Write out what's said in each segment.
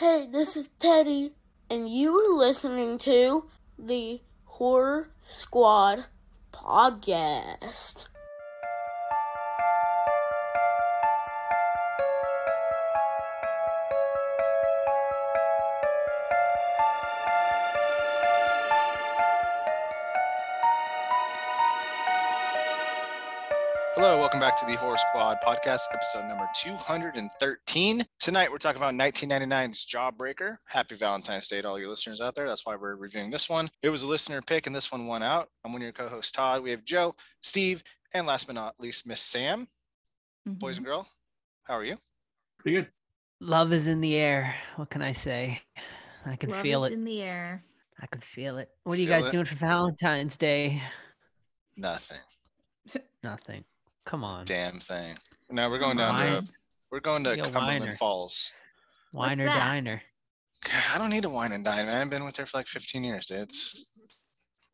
Hey, this is Teddy, and you are listening to the Horror Squad podcast. Back to the Horror Squad podcast, episode number 213. Tonight we're talking about 1999's Jawbreaker. Happy Valentine's Day to all your listeners out there. That's why we're reviewing this one. It was a listener pick, and this one won out. I'm one of your co hosts, Todd. We have Joe, Steve, and last but not least, Miss Sam. Mm-hmm. Boys and girl, how are you? Pretty good. Love is in the air. What can I say? I can Love feel is it. in the air. I can feel it. What are you guys it? doing for Valentine's Day? Nothing. Nothing. Come on. Damn thing. No, we're going Come down on. to we're going to Yo, Cumberland whiner. Falls. Wine or that? diner. God, I don't need a wine and dine, man. I've been with her for like 15 years, dude. It's,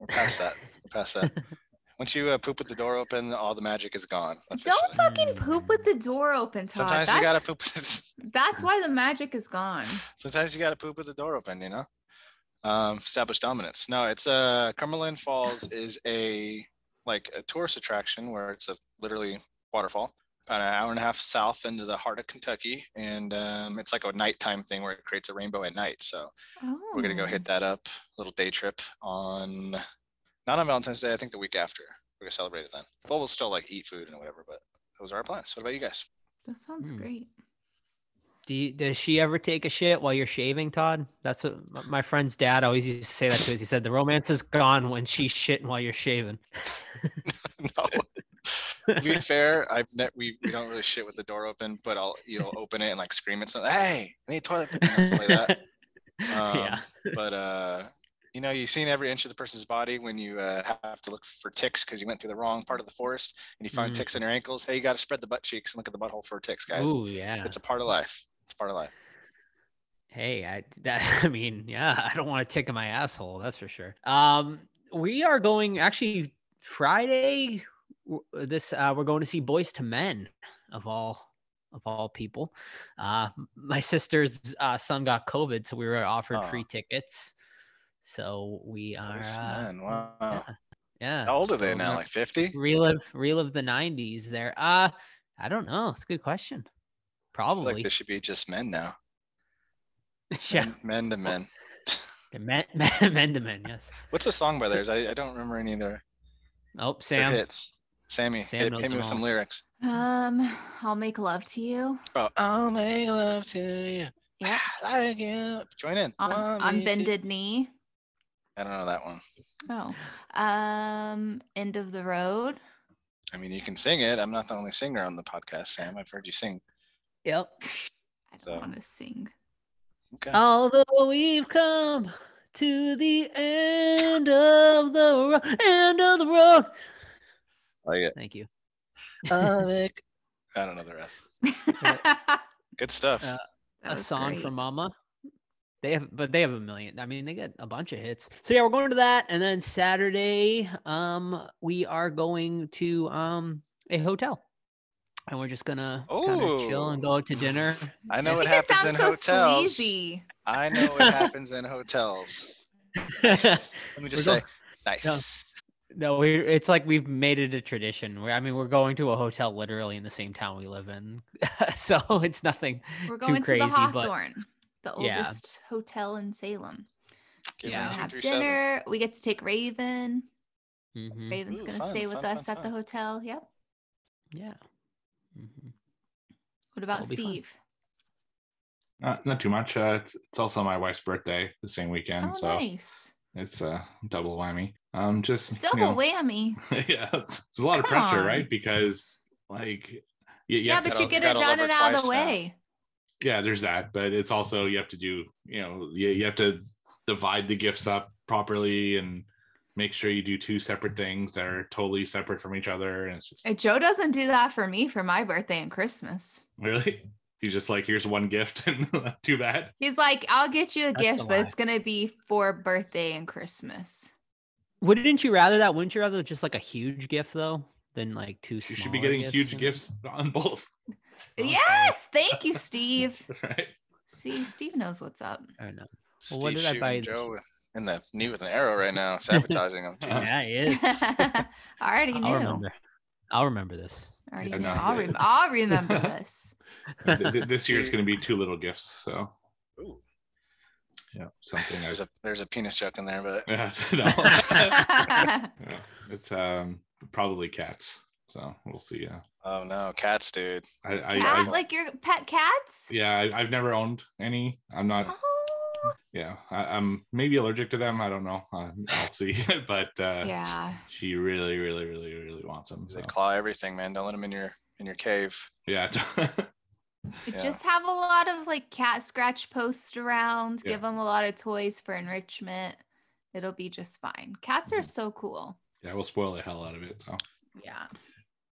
we're past that. We're past that. Once you uh, poop with the door open, all the magic is gone. Don't officially. fucking poop with the door open, Todd. Sometimes that's, you gotta poop. With, That's why the magic is gone. sometimes you gotta poop with the door open. You know, um, establish dominance. No, it's uh, Cumberland Falls is a like a tourist attraction where it's a literally waterfall about an hour and a half south into the heart of Kentucky, and um, it's like a nighttime thing where it creates a rainbow at night. So Oh. we're gonna go hit that up, little day trip on not on Valentine's Day. I think the week after. We're gonna celebrate it then. But we'll still like eat food and whatever. But those are our plans. What about you guys? That sounds Hmm. great. Do you, does she ever take a shit while you're shaving, Todd? That's what my friend's dad always used to say that to us. He said the romance is gone when she's shitting while you're shaving. no. to be fair, I've ne- we we don't really shit with the door open, but I'll you know open it and like scream at something. Hey, I need toilet paper. Something like that. Um, yeah. But uh, you know, you've seen every inch of the person's body when you uh, have to look for ticks because you went through the wrong part of the forest and you find Mhm. ticks in your ankles. Hey, you got to spread the butt cheeks and look at the butthole for ticks, guys. Ooh, yeah. It's a part of life. It's part of life. Hey, I that I mean, yeah, I don't want to tick in my asshole, that's for sure. Um, we are going actually Friday. This uh, we're going to see Boyz II Men of all of all people. Uh, my sister's uh, son got COVID, so we were offered Aw. free tickets. So we are, uh, wow. yeah, yeah, How old are they So now? Like 50? relive relive the '90s. There, uh, I don't know. It's a good question. Probably, like they should be just men now. yeah. Men, men to men. Men, men, men to men, yes. What's the song by theirs? I, I don't remember any of their, Oh, their Sam. hits. Sammy, Sam hit, hit me with some lyrics. Um, I'll make love to you. Oh, I'll make love to you. Yeah. Like you. Join in. On, on me to- bended knee. I don't know that one. Oh. Um, end of the road. I mean, you can sing it. I'm not the only singer on the podcast, Sam. I've heard you sing. Yep. I don't So- want to sing. Okay. Although we've come to the end of the road, end of the road. like it. Thank you. I'll I don't know the rest. Good stuff. Uh, a song great. for Mama. They have, but they have a million. I mean, they get a bunch of hits. So yeah, we're going to that, and then Saturday, um, we are going to um a hotel, and we're just gonna kind chill and go out to dinner. I know You what it happens in so hotels. sleazy. I know what happens in hotels. Nice. Let me just We're say, nice. No, we it's like we've made it a tradition. Where I mean, we're going to a hotel literally in the same town we live in, so it's nothing. We're too going to crazy, the but- Hawthorne, the Yeah. oldest hotel in Salem. Give Yeah. me We have through seven. dinner. We get to take Raven. Mhm, Raven's Ooh, gonna fun, stay with fun, us fun, at the hotel. Yep. Yeah. Mhm. What about That'll be fun. Steve? Uh, not too much. Uh, it's, it's also my wife's birthday the same weekend, Oh, so nice. it's a double whammy. Um, just you Double know, whammy. yeah, it's, it's a lot of pressure, on. right? Because like, you, you yeah, have to- but you get you it done and out of the twice now. way. yeah, there's that, but it's also you have to do, you know, you, you have to divide the gifts up properly and make sure you do two separate things that are totally separate from each other. And it's just Joe doesn't do that for me for my birthday and Christmas. really, he's just like, here's one gift, and too bad. He's like, I'll get you a That's gift, a but it's gonna be for birthday and Christmas. Wouldn't you rather that? Wouldn't you rather just like a huge gift though, than like two? You should be getting gifts huge and- gifts on both, Yes, thank you, Steve. right? See, Steve knows what's up. I know. Steve what did I buy Joe with, in the knee with an arrow right now, sabotaging him. Jeez. Yeah, he is. I already knew. I'll remember. I'll remember this. Already Yeah, knew. no. I'll, rem- I'll remember this. Th- th- this year is going to be two little gifts. So Ooh, yeah, something. I, there's a there's a penis joke in there, but yeah, no. Yeah, it's um probably cats. So we'll see. Yeah, oh no, cats, dude. I, I, Cat, I like your pet cats? yeah, I, I've never owned any. I'm not. Oh, Yeah, I, I'm maybe allergic to them. I don't know. Uh, I'll see. but uh, yeah. she really, really, really, really wants them. They So. claw everything, man. Don't let them in your in your cave. Yeah. Yeah. Just have a lot of like cat scratch posts around. Yeah. Give them a lot of toys for enrichment. It'll be just fine. Cats are Mhm. so cool. yeah, we'll spoil the hell out of it. So Yeah.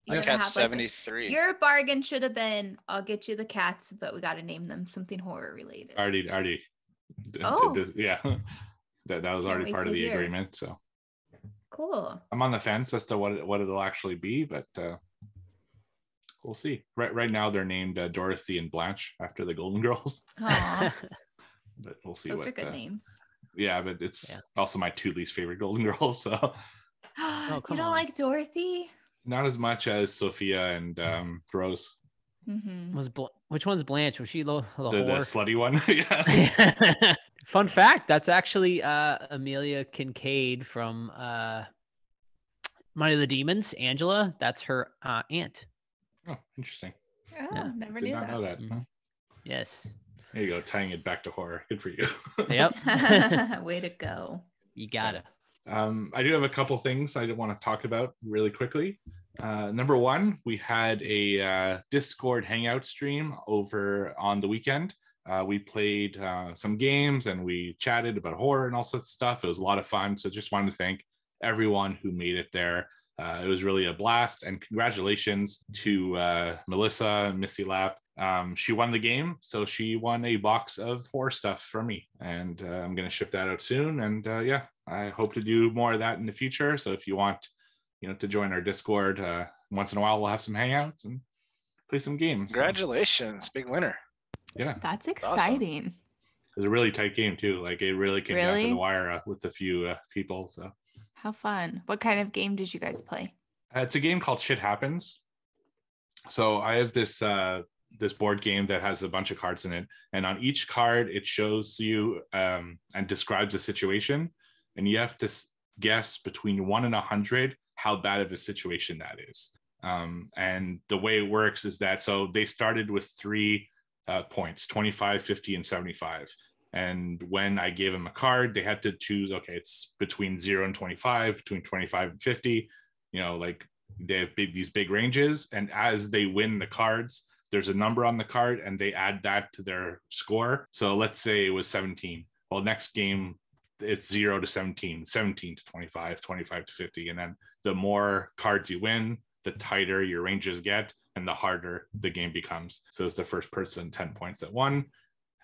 My cat's have, like, a- seventy three. Your bargain should have been I'll get you the cats, but we got to name them something horror related. already, already. D- d- Oh. yeah. That that was Can't already part of the hear. agreement. So Cool. I'm on the fence as to what it, what it'll actually be, but uh, we'll see. Right right now they're named uh, Dorothy and Blanche after the Golden Girls, but we'll see those what. are good uh, names. yeah, but it's Yeah. also my two least favorite Golden Girls. So you Oh, come don't on. like Dorothy? not as much as Sophia and um, Rose, Mm-hmm. Was Bl- which one's Blanche? Was she the, the, the, the slutty one. yeah. Fun fact: That's actually uh, Amelia Kinkade from uh, Money of the Demons. Angela, that's her uh, aunt. Oh, interesting. Oh, Yeah. never Did knew not that. know that. Mhm. Yes. There you go, tying it back to horror. Good for you. Yep. Way to go. you got it. Um, I do have a couple things I want to talk about really quickly. Uh, number one, we had a uh, Discord hangout stream over on the weekend. Uh, we played uh, some games and we chatted about horror and all sorts of stuff. It was a lot of fun. So just wanted to thank everyone who made it there. Uh, it was really a blast. And congratulations to uh, Melissa, and Missy Lap. Um, she won the game. So she won a box of horror stuff from me. And I'm going to ship that out soon. And uh, yeah, I hope to do more of that in the future. So if you want, you know, to join our Discord, uh, once in a while we'll have some hangouts and play some games. Congratulations, big winner. Yeah, That's awesome. exciting. it was a really tight game too. Like it really came down to the wire uh, with a few uh, people. So How fun. What kind of game did you guys play? uh, it's a game called Shit Happens. So I have this uh, this board game that has a bunch of cards in it, and on each card it shows you um, and describes a situation, and you have to guess between one and a hundred how bad of a situation that is. Um, and the way it works is that so they started with three uh, points 25 50 and 75 and when i gave them a card they had to choose okay it's between 0 and 25 between 25 and 50 you know like they have big these big ranges. And as they win the cards there's a number on the card and they add that to their score. So let's say it was 17 well next game it's 0 to 17 17 to 25 25 to 50 and then the more cards you win the tighter your ranges get and the harder the game becomes so it's the first person 10 points that won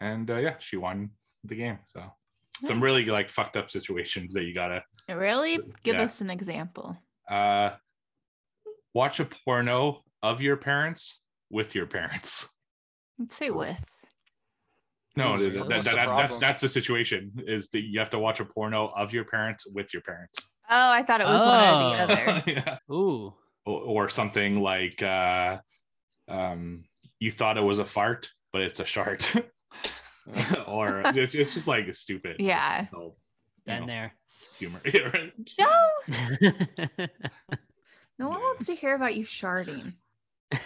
and uh, yeah she won the game so some really like fucked up situations that you gotta Really? Give Yeah. us an example. uh watch a porno of your parents with your parents Let's say with. No What's that- the- that- that- that's, that's the situation is that you have to watch a porno of your parents with your parents Oh, I thought it was one or the Oh. other. yeah. Ooh. or, or something like uh um you thought it was a fart but it's a shart or it's, it's just like stupid Yeah. So, you Been know, there. humor Yeah, right? Joe, no one Yeah. wants to hear about you sharding. Yeah,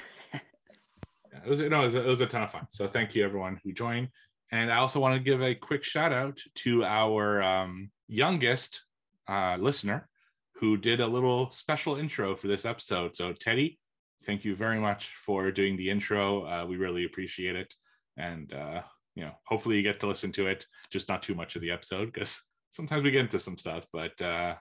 it was no, it was, it was a ton of fun. So thank you everyone who joined, and I also want to give a quick shout out to our um, youngest uh, listener who did a little special intro for this episode. So Teddy, thank you very much for doing the intro. Uh, we really appreciate it, and uh, you know, hopefully you get to listen to it, just not too much of the episode because sometimes we get into some stuff. But uh,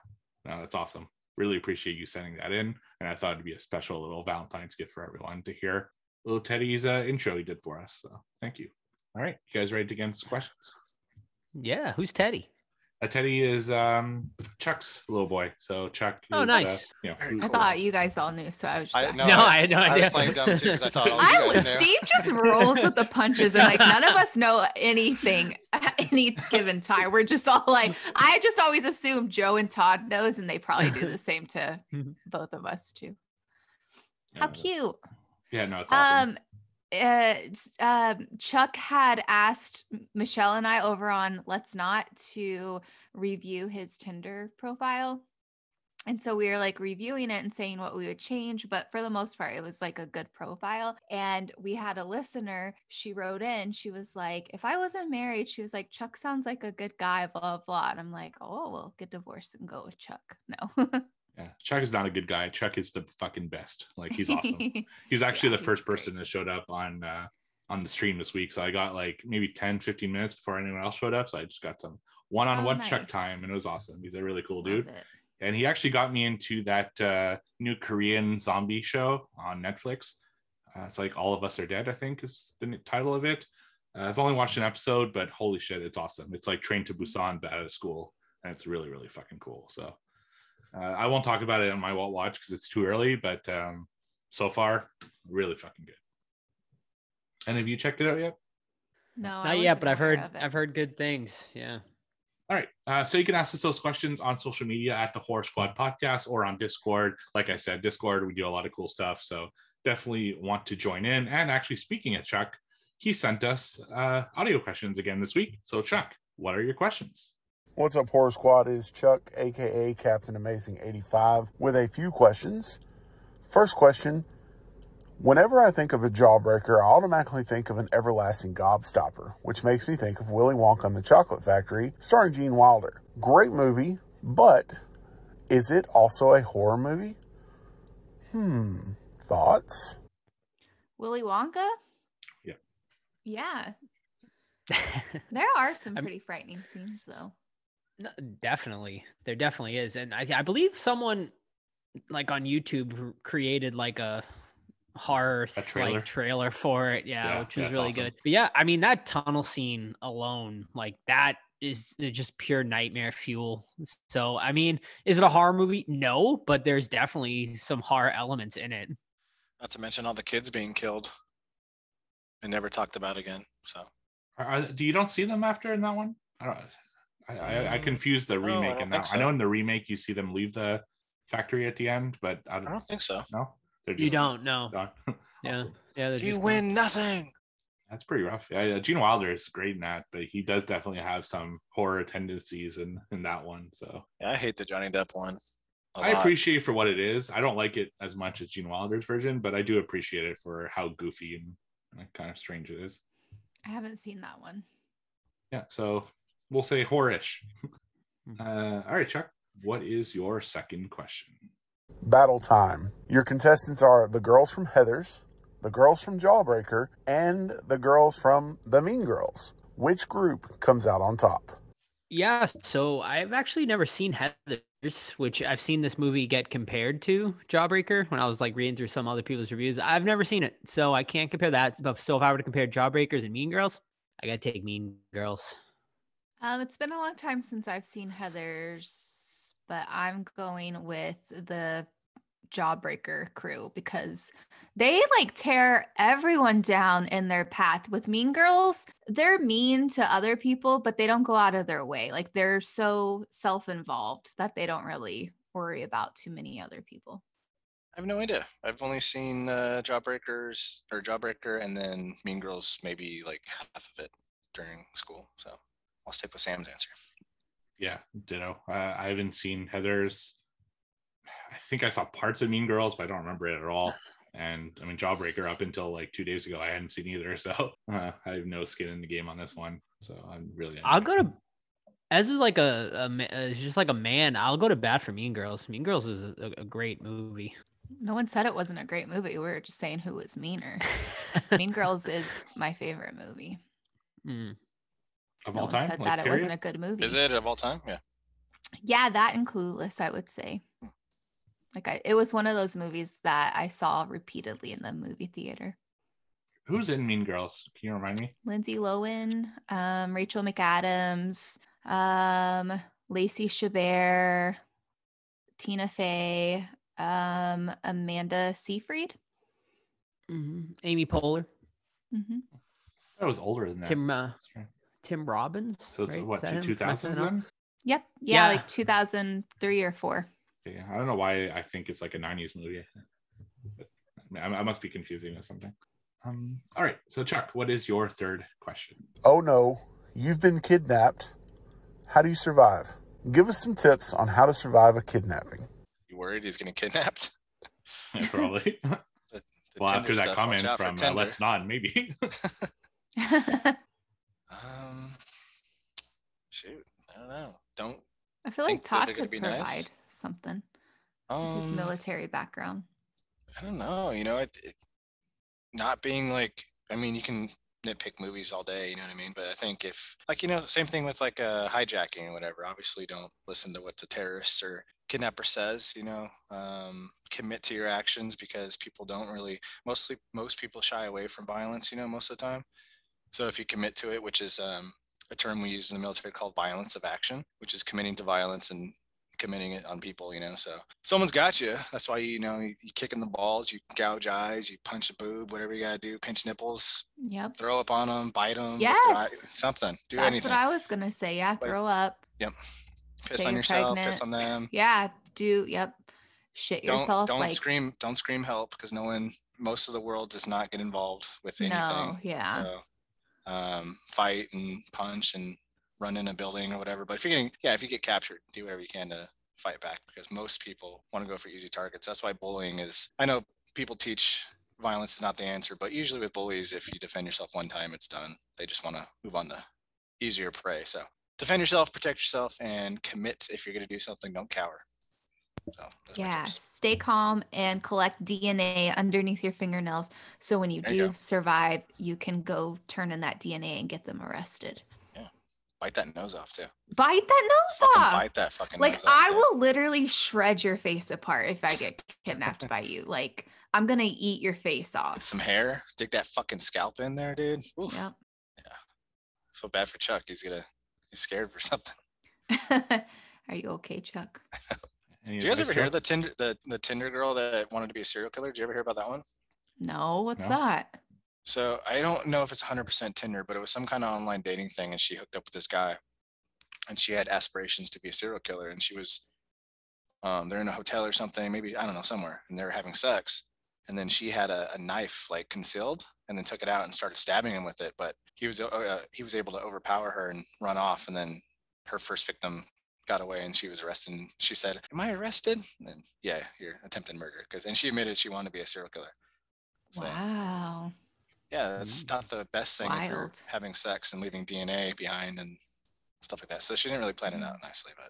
no, that's awesome. Really appreciate you sending that in, and I thought it'd be a special little Valentine's gift for everyone to hear little Teddy's uh, intro he did for us. So thank you. All right, you guys ready to get into some questions? yeah. Who's Teddy? Uh, Teddy is um, Chuck's little boy. So Chuck. Oh, is, uh, nice. you know, Very who- I thought you guys all knew, so I was just I, no, No, I, I had no idea. I was playing dumb too because I thought all I you was guys knew. Steve just rolls with the punches and like none of us know anything at any given time. We're just all like I just always assume Joe and Todd knows and they probably do the same to both of us too. How Yeah, cute. Yeah, no, it's awesome. Um uh, um, Chuck had asked Michelle and I over on Let's Not to review his Tinder profile. And so we were like reviewing it and saying what we would change. But for the most part, it was like a good profile. And we had a listener, she wrote in, she was like, if I wasn't married, she was like, Chuck sounds like a good guy, blah, blah. And I'm like, oh, well, get divorced and go with Chuck. No. Yeah, Chuck is not a good guy. Chuck is the fucking best. Like he's awesome. He's actually Yeah, the first person that showed up on uh, on the stream this week. So I got like maybe 10, 15 minutes before anyone else showed up. So I just got some one-on-one Oh, Chuck time, and it was awesome. He's a really cool Love dude. it. and he actually got me into that uh, new Korean zombie show on Netflix. Uh, it's like All of Us Are Dead, I think is the title of it. Uh, I've only watched an episode, but holy shit, it's awesome. It's like Train to Busan, but out of school, and it's really, really fucking cool. So uh, I won't talk about it on my Walt Watch because it's too early, but um, so far, really fucking good. And have you checked it out yet? No, Not yet, but I've heard. I've heard good things. Yeah. All right. Uh, so you can ask us those questions on social media at the Horror Squad Podcast or on Discord. Like I said, Discord, we do a lot of cool stuff. So definitely want to join in. And actually, speaking of Chuck, he sent us uh, audio questions again this week. So, Chuck, what are your questions? What's up, Horror Squad? Is Chuck, aka Captain Amazing 85, with a few questions. First question Whenever I think of a jawbreaker, I automatically think of an everlasting gobstopper, which makes me think of Willy Wonka and the Chocolate Factory, starring Gene Wilder. Great movie, but is it also a horror movie? Hmm, thoughts? Willy Wonka? Yeah. Yeah. There are some I'm- pretty frightening scenes though. No, definitely, there definitely is, and I, I believe someone like on YouTube created like a horror A trailer? like trailer for it. Yeah, Yeah, which yeah, was really awesome. good. But yeah, I mean that tunnel scene alone, like that is uh, just pure nightmare fuel. So I mean, is it a horror movie? No, but there's definitely some horror elements in it. Not to mention all the kids being killed and never talked about again. So Are, are- do you don't see them after in that one? I don't. I, I, I confused the remake don't and think that. I know in the remake you see them leave the factory at the end, but I I don't, don't think so. no. They're You don't know. gone. Yeah, yeah. You just- win nothing. That's pretty rough. Yeah, yeah, Gene Wilder is great in that, but he does definitely have some horror tendencies in in that one. So Yeah, I hate the Johnny Depp one. a I lot. appreciate for what it is. I don't like it as much as Gene Wilder's version, but I do appreciate it for how goofy and uh, kind of strange it is. I haven't seen that one. Yeah, so we'll say horrorish. Mhm. Uh, all right, Chuck. What is your second question? Battle time. Your contestants are the girls from Heathers, the girls from Jawbreaker, and the girls from the Mean Girls. Which group comes out on top? Yeah, so I've actually never seen Heathers, which I've seen this movie get compared to Jawbreaker when I was like reading through some other people's reviews. I've never seen it, so I can't compare that. But so if I were to compare Jawbreakers and Mean Girls, I gotta take Mean Girls. Um, it's been a long time since I've seen Heather's, but I'm going with the Jawbreaker crew because they like tear everyone down in their path. With Mean Girls, they're mean to other people, but they don't go out of their way. Like they're so self-involved that they don't really worry about too many other people. I have no idea. I've only seen uh, Jawbreakers or Jawbreaker and then Mean Girls, maybe like half of it during school. So I'll stick with Sam's answer. Yeah, ditto. Uh, I haven't seen Heather's. I think I saw parts of Mean Girls, but I don't remember it at all. And I mean, Jawbreaker up until like two days ago, I hadn't seen either. So uh, I have no skin in the game on this one. So I'm really. I'll go to as is like a, a ma- uh, just like a man. I'll go to bat for Mean Girls. Mean Girls is a, a great movie. No one said it wasn't a great movie. We were just saying who was meaner. mean Girls is my favorite movie. Mm. Of no all one time. said like, that it wasn't a good movie. Is it of all time? Yeah. Yeah, that and Clueless, I would say. Like I, it was one of those movies that I saw repeatedly in the movie theater. Who's in Mean Girls? Can you remind me? Lindsay Lohan, um, Rachel McAdams, um, Lacey Chabert, Tina Fey, um, Amanda Seyfried. Mhm. Amy Poehler, hmm I was older than that. Tim uh, That's right. Tim Robbins. So it's right? what Is that two two thousands Am I saying then? Yep. Yeah, Yeah. like 2003 or four. Yeah, I don't know why I think it's like a '90s movie. But I, I must be confusing with something. Um, all right, so Chuck, what is your third question? Oh no, you've been kidnapped. How do you survive? Give us some tips on how to survive a kidnapping. You worried he's getting kidnapped? Probably. The well, after that comment watch out for from uh, Let's Not, maybe. Um, shoot, I don't know. Don't. I feel like Todd could be provide nice? something with his Um, military background. I don't know. You know, it, it not being like. I mean, you can nitpick movies all day. You know what I mean? But I think if, like, you know, same thing with like uh, hijacking or whatever. Obviously, don't listen to what the terrorists or kidnapper says. You know, um, commit to your actions because people don't really. Mostly, most people shy away from violence. You know, most of the time. So if you commit to it, which is um, a term we use in the military called violence of action, which is committing to violence and committing it on people, you know. So someone's got you. That's why you know you, you kick in the balls, you gouge eyes, you punch a boob, whatever you gotta do, pinch nipples, Yep. throw up on them, bite them, Yes. something, do That's anything. what I was gonna say. Yeah, Like- throw up. Yep, piss on yourself, piss on them. Yeah, do yep. Shit Don't yourself don't like scream don't scream help because no one most of the world does not get involved with anything. No, yeah. So um, fight and punch and run in a building or whatever. But if you're getting yeah, if you get captured, do whatever you can to fight back because most people want to go for easy targets. That's why bullying is I know people teach violence is not the answer, but usually with bullies, if you defend yourself one time, it's done. They just want to move on to easier prey. So defend yourself, protect yourself, and commit if you're going to do something. Don't cower. Oh, so, are my yeah, stay calm and collect DNA underneath your fingernails. So when you There do go. survive, you can go turn in that DNA and get them arrested. Yeah, bite that nose off too. Bite that nose Fucking off. Bite that fucking Like nose off. I too. will literally shred your face apart if I get kidnapped by you. Like I'm gonna eat your face Get off. some hair. Dig that fucking scalp in there, dude. Oof. Yep. Feel bad for Chuck. He's gonna he's scared for something. Are you okay, Chuck? Any Do you guys ever hear the Tinder the, the Tinder girl that wanted to be a serial killer? Did you ever hear about that one? No, what's No. that? So I don't know if it's 100% Tinder, but it was some kind of online dating thing, and she hooked up with this guy, and she had aspirations to be a serial killer, and she was, um, they're in a hotel or something, maybe I don't know somewhere, and they were having sex, and then she had a, a knife like concealed, and then took it out and started stabbing him with it, but he was uh, uh, he was able to overpower her and run off, and then her first victim got away and she was arrested and she said am i arrested and yeah you're attempted murder because and she admitted she wanted to be a serial killer so Wow. yeah, that's not the best thing if you're Wild. having sex and leaving DNA behind and stuff like that. So she didn't really plan it out nicely, but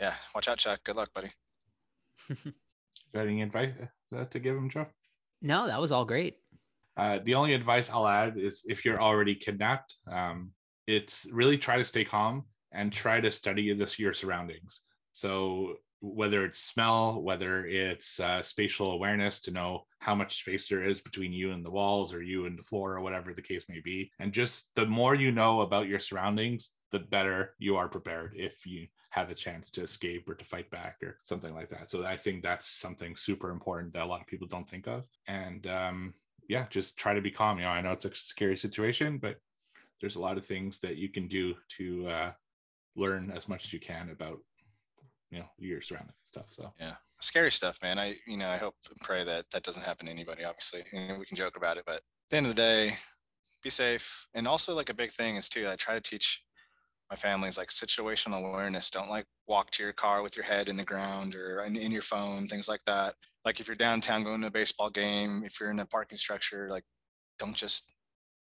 yeah, watch out, Chuck. Good luck, buddy. Got any advice uh, to give him, Joe? No, that was all great. Uh, the only advice I'll add is if you're already kidnapped, um, it's really try to stay calm and try to study this your surroundings. So whether it's smell, whether it's uh, spatial awareness to know how much space there is between you and the walls or you and the floor or whatever the case may be, and just the more you know about your surroundings, the better you are prepared if you have a chance to escape or to fight back or something like that. So I think that's something super important that a lot of people don't think of. And um, yeah, just try to be calm. You know, I know it's a scary situation, but there's a lot of things that you can do to uh, learn as much as you can about you know your surrounding stuff. So yeah. Scary stuff, man. I, you know, I hope and pray that that doesn't happen to anybody. Obviously, we can joke about it, but at the end of the day, be safe. And also, like a big thing is too. I try to teach my families like situational awareness. Don't like walk to your car with your head in the ground or in, in your phone, things like that. Like if you're downtown going to a baseball game, if you're in a parking structure, like don't just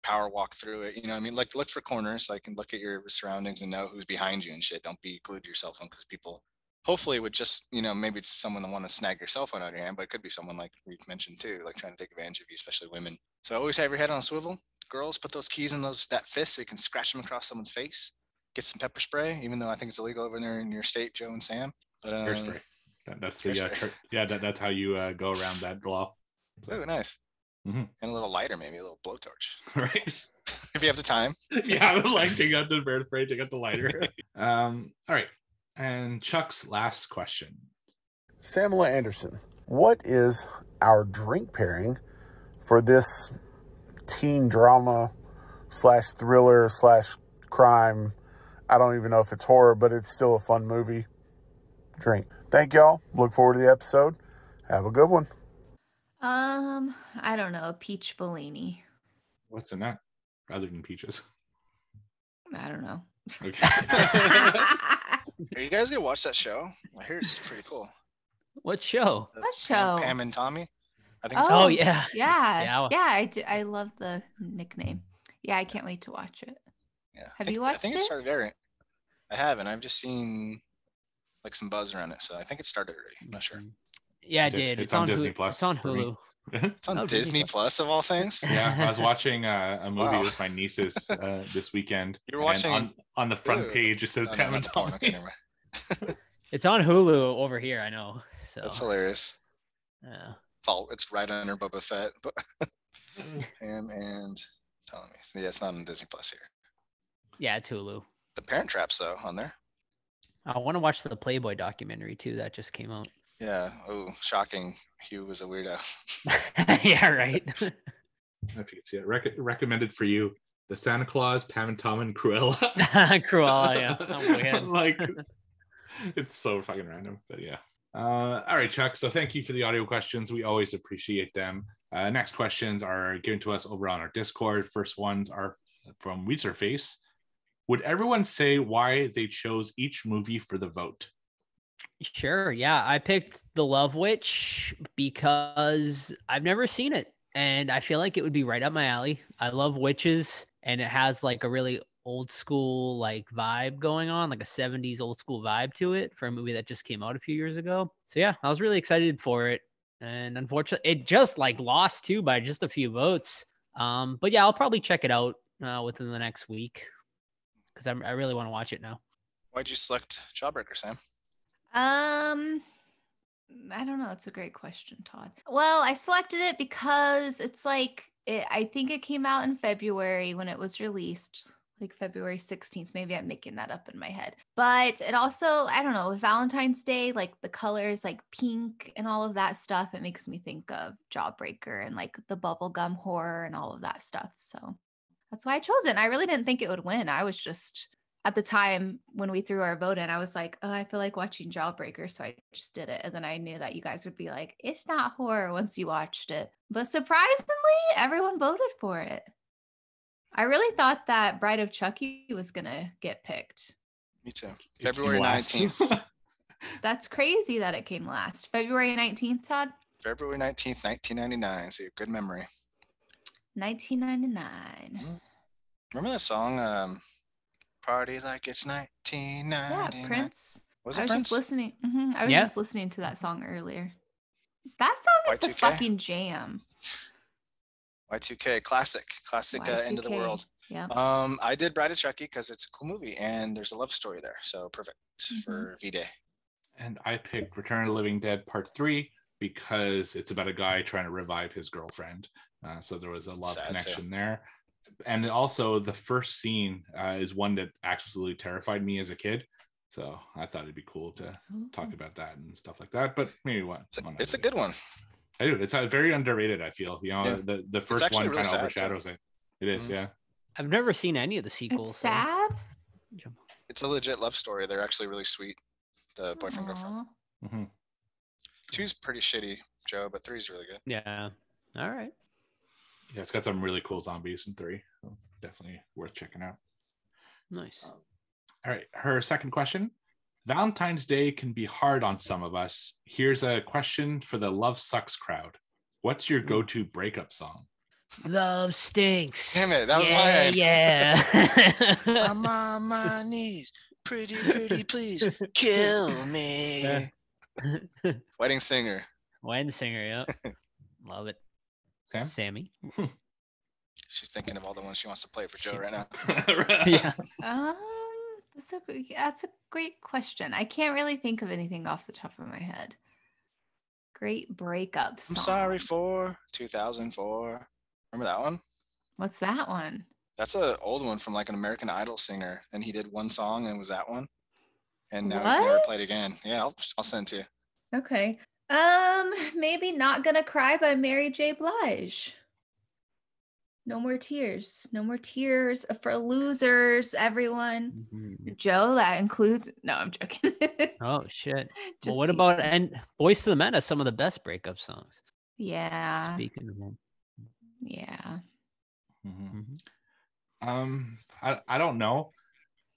power walk through it. You know, I mean, like look for corners, like and look at your surroundings and know who's behind you and shit. Don't be glued to your cell phone because people hopefully would just you know maybe it's someone that want to snag your cell phone out of your hand but it could be someone like we mentioned too like trying to take advantage of you especially women so always have your head on a swivel girls put those keys in those that fist so you can scratch them across someone's face get some pepper spray even though i think it's illegal over there in your state joe and sam but uh. That, that's the uh, yeah. That, that's how you uh, go around that law, oh nice Mhm. and a little lighter maybe a little blowtorch right? if you have the time. If you have would like take out the bear spray, take out the lighter. um, all right. And Chuck's last question. Samela Anderson, what is our drink pairing for this teen drama slash thriller slash crime? I don't even know if it's horror, but it's still a fun movie. Drink. Thank y'all. Look forward to the episode. Have a good one. Um, I don't know, peach Bellini. What's in that other than peaches? I don't know. Okay. Are you guys gonna watch that show? I hear it's pretty cool. What show? The What Pam- show? Pam and Tommy. I think Oh, Oh, yeah. yeah, Yeah, yeah, I- I do, I love the nickname. Yeah, I can't wait to watch it. Yeah. Have think- you watched it? I think it it? started airing. I haven't. I've just seen like some buzz around it, so I think it started already. I'm not sure. Yeah, I did. did. It's It's, on on, Disney Hulu. Plus It's on. Hulu. It's on Oh, Disney Disney Plus of all things. yeah, I was watching uh, a movie Wow. with my nieces uh, this weekend. You're watching- on, on the front Ew. page. It says Oh, no, Pam not and. Tommy. Okay. It's on Hulu over here. I know. So That's hilarious. yeah. It's all it's right under Boba Fett, but Pam and Tommy. So, yeah, it's not on Disney Plus here. yeah, it's Hulu. The Parent Traps though on there. I want to watch the Playboy documentary too. That just came out. Yeah. Oh, shocking. Hugh was a weirdo. yeah, right. if you can see it. Rec- recommended for you. The Santa Claus, Pam and Tom, and Cruella. Cruella, yeah. Oh, weird. like it's so fucking random, but yeah. Uh, all right, Chuck. So thank you for the audio questions. We always appreciate them. Uh, next questions are given to us over on our Discord. First ones are from Weezer Face. Would everyone say why they chose each movie for the vote? Sure. Yeah, I picked The Love Witch because I've never seen it and I feel like it would be right up my alley. I love witches and it has like a really old school like vibe going on, like a 70s old school vibe to it for a movie that just came out a few years ago. So yeah, I was really excited for it. And unfortunately, it just like lost too by just a few votes. Um, but yeah, I'll probably check it out uh, within the next week because I really want to watch it now. Why'd you select Jawbreaker, Sam? Um, I don't know. It's a great question, Todd. Well, I selected it because it's like it, I think it came out in February when it was released, like February 16th. Maybe I'm making that up in my head. But it also, I don't know, Valentine's Day, like the colors like pink and all of that stuff, it makes me think of Jawbreaker and like the bubblegum horror and all of that stuff. So that's why I chose it. And I really didn't think it would win. I was just at the time when we threw our vote in, I was like, oh, I feel like watching Jawbreaker. So I just did it. And then I knew that you guys would be like, it's not horror once you watched it. But surprisingly, everyone voted for it. I really thought that Bride of Chucky was going to get picked. Me too. February 19th. That's crazy that it came last. February 19th, Todd? February 19th, 1999. So you have good memory. 1999. Remember that song? Um, Party like it's Yeah, 1999. Prince. Was I was Prince? just listening. mhm, I was Yeah. just listening to that song earlier. That song is the Y2K? fucking jam. Y2K, classic, classic uh, end of the world. Yeah. Um, I did Bride of Chucky because it's a cool movie and there's a love story there, so perfect Mhm. for V Day. And I picked Return of the Living Dead Part Three because it's about a guy trying to revive his girlfriend. Uh, so there was a love Sad, too. connection there. And also, the first scene uh, is one that absolutely terrified me as a kid. So I thought it'd be cool to talk about that and stuff like that. But maybe what? It's a, one it's a good one. I do. It's uh, very underrated. I feel you know Yeah. the the first one really kind of sad, too. overshadows it. It is, Mhm. yeah. I've never seen any of the sequels. It's so- sad. It's a legit love story. They're actually really sweet. The boyfriend girlfriend. Aw. hmm Two's pretty shitty, Joe, but three's really good. Yeah. All right. Yeah, it's got some really cool zombies in three. So definitely worth checking out. Nice. Um, All right. Her second question Valentine's Day can be hard on some of us. Here's a question for the Love Sucks crowd What's your hmm. go to breakup song? Love stinks. Damn it, that was yeah, mine. Yeah. I'm on my knees. Pretty, pretty, please kill me. Wedding singer. Wedding singer. Yep. Love it. Sam? Sammy. She's thinking of all the ones she wants to play for Joe right now. Yeah. Um, that's a that's a great question. I can't really think of anything off the top of my head. Great breakup I'm sorry for 2004. Remember that one? What's that one? That's an old one from like an American Idol singer, and he did one song and it was that one. And now he never played again. Yeah, I'll, I'll send it to you. Okay. Um, maybe Not Gonna Cry by Mary J. Blige. No more tears. No more tears for losers, everyone. Mhm. Joe, that includes no, I'm joking. Oh shit. Just well, what teasing. about and Boys to the Men has some of the best breakup songs. yeah. Speaking of them. Yeah. Mhm. Mhm. Um, I, I don't know,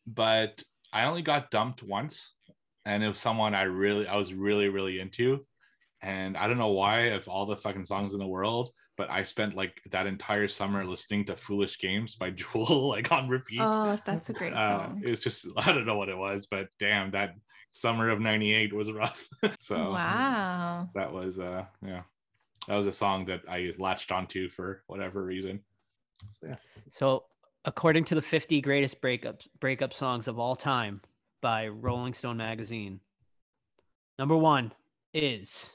but I only got dumped once, and it was someone I really I was really really into, and I don't know why of all the fucking songs in the world, but I spent like that entire summer listening to "Foolish Games" by Jewel like on repeat. Oh, that's a great Uh, song. it was just I don't know what it was, but damn, that summer of '98 was rough. so wow. that was uh yeah, that was a song that I latched onto for whatever reason. So yeah. So, according to the 50 greatest breakups breakup songs of all time by Rolling Stone magazine, number 1 is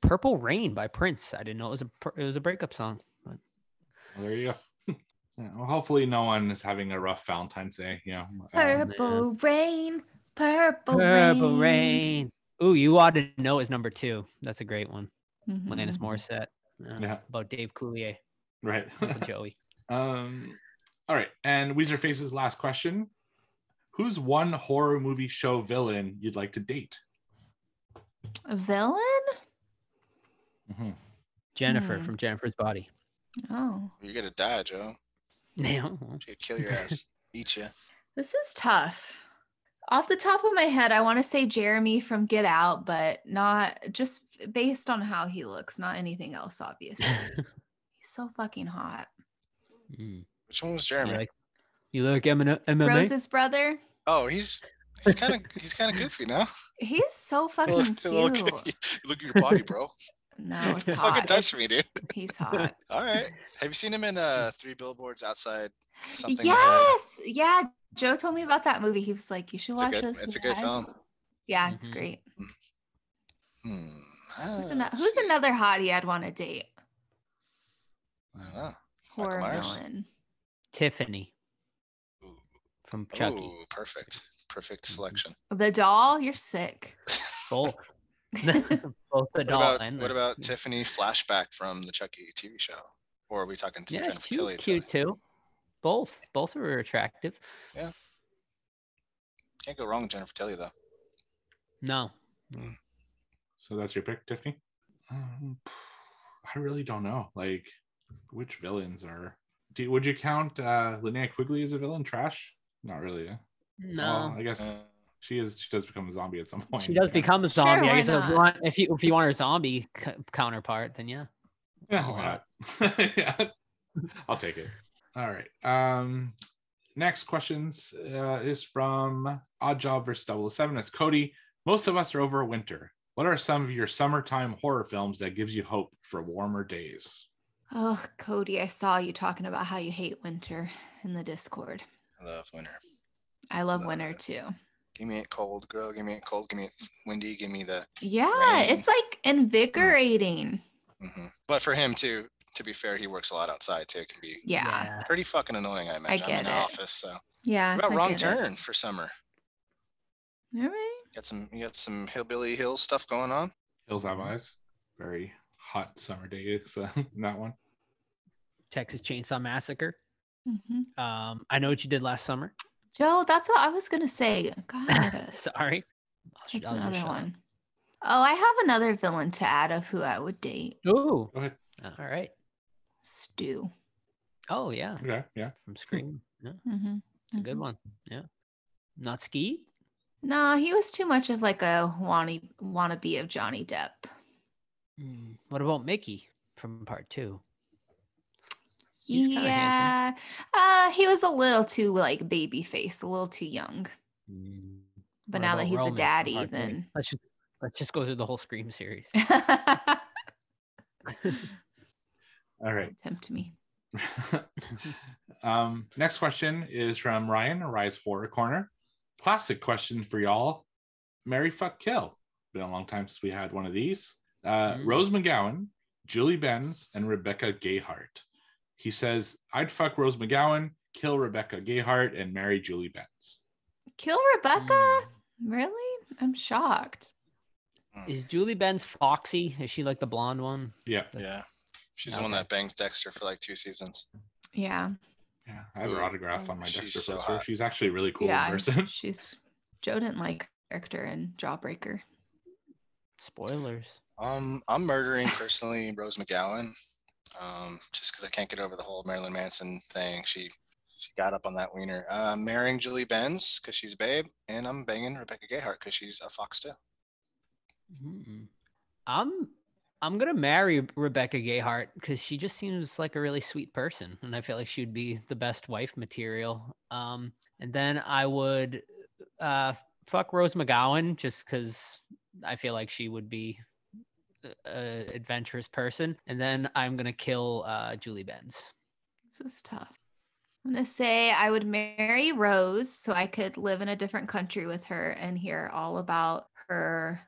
Purple Rain by Prince. I didn't know it was a it was a breakup song. But Well, there you go. Yeah, well, hopefully, no one is having a rough Valentine's Day. You know, um, Purple rain. Purple, Purple rain. Rain. Ooh, you ought to know is number 2. That's a great one. Mhm. Alanis Morissette. uh, Yeah. About Dave Coulier, right. Joey. um, all right. And Weezer Face's last question: Who's one horror movie show villain you'd like to date? A villain? Mhm. Jennifer Hmm. from Jennifer's Body. Oh, You're gonna die, Joe. Yeah. She'd kill your ass, eat you. this is tough. Off the top of my head, I want to say Jeremy from Get Out, but not just based on how he looks, not anything else, obviously. He's so fucking hot. Mm. Which one was Jeremy? You Jeremy? like, you like M- MMA? Rose's brother, oh, he's he's kind of he's kind of goofy now. he's so fucking Little- cute. little Look at your body, bro. No, it's Fucking hot. touch me, It's- He's hot. All right. Have you seen him in uh Three Billboards Outside? Something. Missouri? yes, yeah. Joe told me about that movie. He was like, "You should It's watch good. this." It's a good Dad." film. Yeah, it's Mhm. great. Hmm. Who's, Ah, who's another hottie I'd want to date? I don't. Horror villain. Tiffany Ooh. from Chucky. Ooh, perfect. Perfect Mm-hmm. selection. The doll, you're sick. Both. Both the What doll about and what the- about Tiffany flashback from the Chucky TV show? Or are we talking to Yeah, Jennifer she was Tilly? cute too. Both. Both are attractive. Yeah. Can't go wrong with Jennifer Tilly though. No. So that's your pick, Tiffany. Um, I really don't know. Like, which villains are? Do would you count uh, Linnea Quigley as a villain? Trash? Not really. eh? No. Well, I guess Uh, she is. She does become a zombie at some point. she does yeah. become a Sure, zombie. I guess if you want if you if you want her zombie c- counterpart, then yeah. Yeah, why why not? yeah, I'll take it. All right. Um, next questions uh, is from Odd Job versus 007. It's Cody. Most of us are over winter. What are some of your summertime horror films that gives you hope for warmer days? Oh, Cody, I saw you talking about how you hate winter in the Discord. I love winter. I love winter Love too. Give me it cold, girl. Give me it cold. Give me it windy. Give me the. Yeah, Rain. it's like invigorating. Mm-hmm. But for him too, to be fair, he works a lot outside too. It can be Yeah. pretty fucking annoying. I imagine. I'm get in the it. office, so. Yeah. What about I wrong get it. turn for summer? All right. Got some. You got some hillbilly hill stuff going on. Hills Have Eyes. Very hot summer day. So that one. Texas Chainsaw Massacre. Mm-hmm. Um, I know what you did last summer. Joe, that's what I was gonna say. God, Sorry. I'll that's I'll another one. Oh, I have another villain to add of who I would date. Ooh. Go ahead. All right. Stu. Oh yeah, Okay. Yeah. from Scream. Yeah, Mm-hmm. it's a good one. Yeah. Not Skeet. No, he was too much of like a wanny wannabe of Johnny Depp. Mm, What about Mickey from part two? Yeah. Uh, he was a little too like baby face, a little too young. Mm, But now that he's a daddy, then let's just let's just go through the whole Scream series. All right. tempt me. um, next question is from Ryan, Rise Horror Corner. Classic question for y'all. Mary fuck kill. Been a long time since we had one of these. Uh, Mm. Rose McGowan, Julie Benz, and Rebecca Gayhart. He says, I'd fuck Rose McGowan, kill Rebecca Gayhart, and marry Julie Benz. Kill Rebecca? Mm. Really? I'm shocked. Is Julie Benz Foxy? Is she like the blonde one? Yeah, Yeah. She's the one that bangs Dexter for like two seasons. Yeah. yeah. I have her autograph on my She's Dexter so poster. hot. She's actually really cool in yeah. person. She's Joe didn't like character in Jawbreaker. Spoilers. Um, I'm murdering personally Rose McGowan, um, just because I can't get over the whole Marilyn Manson thing. She she got up on that wiener. Uh, marrying Julie Benz because she's a babe, and I'm banging Rebecca Gayheart because she's a fox too. Mm. I'm I'm gonna marry Rebecca Gayheart because she just seems like a really sweet person, and I feel like she would be the best wife material. Um, and then I would uh fuck Rose McGowan just because I feel like she would be a adventurous person. And then I'm gonna kill uh Julie Benz. This is tough. I'm gonna say I would marry Rose so I could live in a different country with her and hear all about her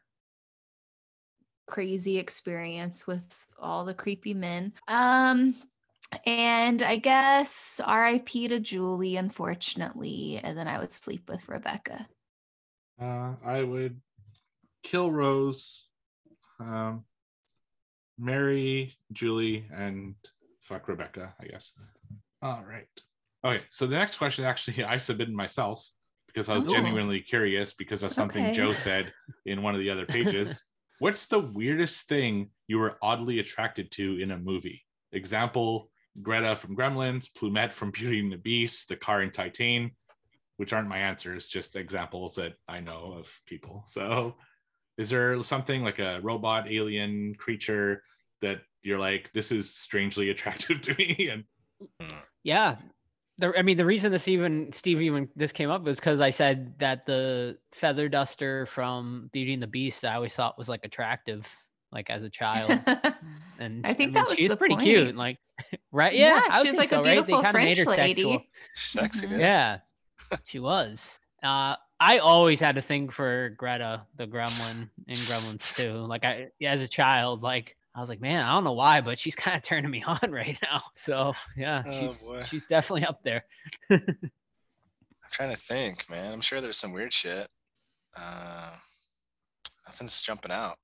crazy experience with all the creepy men. Um and I guess RIP to Julie, unfortunately, and then I would sleep with Rebecca. Uh, I would kill Rose, um, marry Julie, and fuck Rebecca, I guess. All right. Okay, so the next question actually I submitted myself because I was Oh. genuinely curious because of something Okay. Joe said in one of the other pages. What's the weirdest thing you were oddly attracted to in a movie? Example Greta from Gremlins, Plumette from Beauty and the Beast, the car in Titane, which aren't my answers, just examples that I know of people. So, is there something like a robot, alien creature that you're like, this is strangely attractive to me? And Yeah. The, I mean, the reason this even Steve even this came up was because I said that the feather duster from Beauty and the Beast I always thought was like attractive, like as a child. And I think mean, that was she's pretty point. cute. Like, right? Yeah, Yeah, I would she was like a so, right? They beautiful kinda made her French lady. sexual. Sexy, Mhm. Yeah, she was. Uh, I always had a thing for Greta, the Gremlin in Gremlins too. Like I, as a child, like I was like, man, I don't know why, but she's kind of turning me on right now. So yeah, Oh, she's boy. she's definitely up there. I'm trying to think, man. I'm sure there's some weird shit. Uh, nothing's jumping out.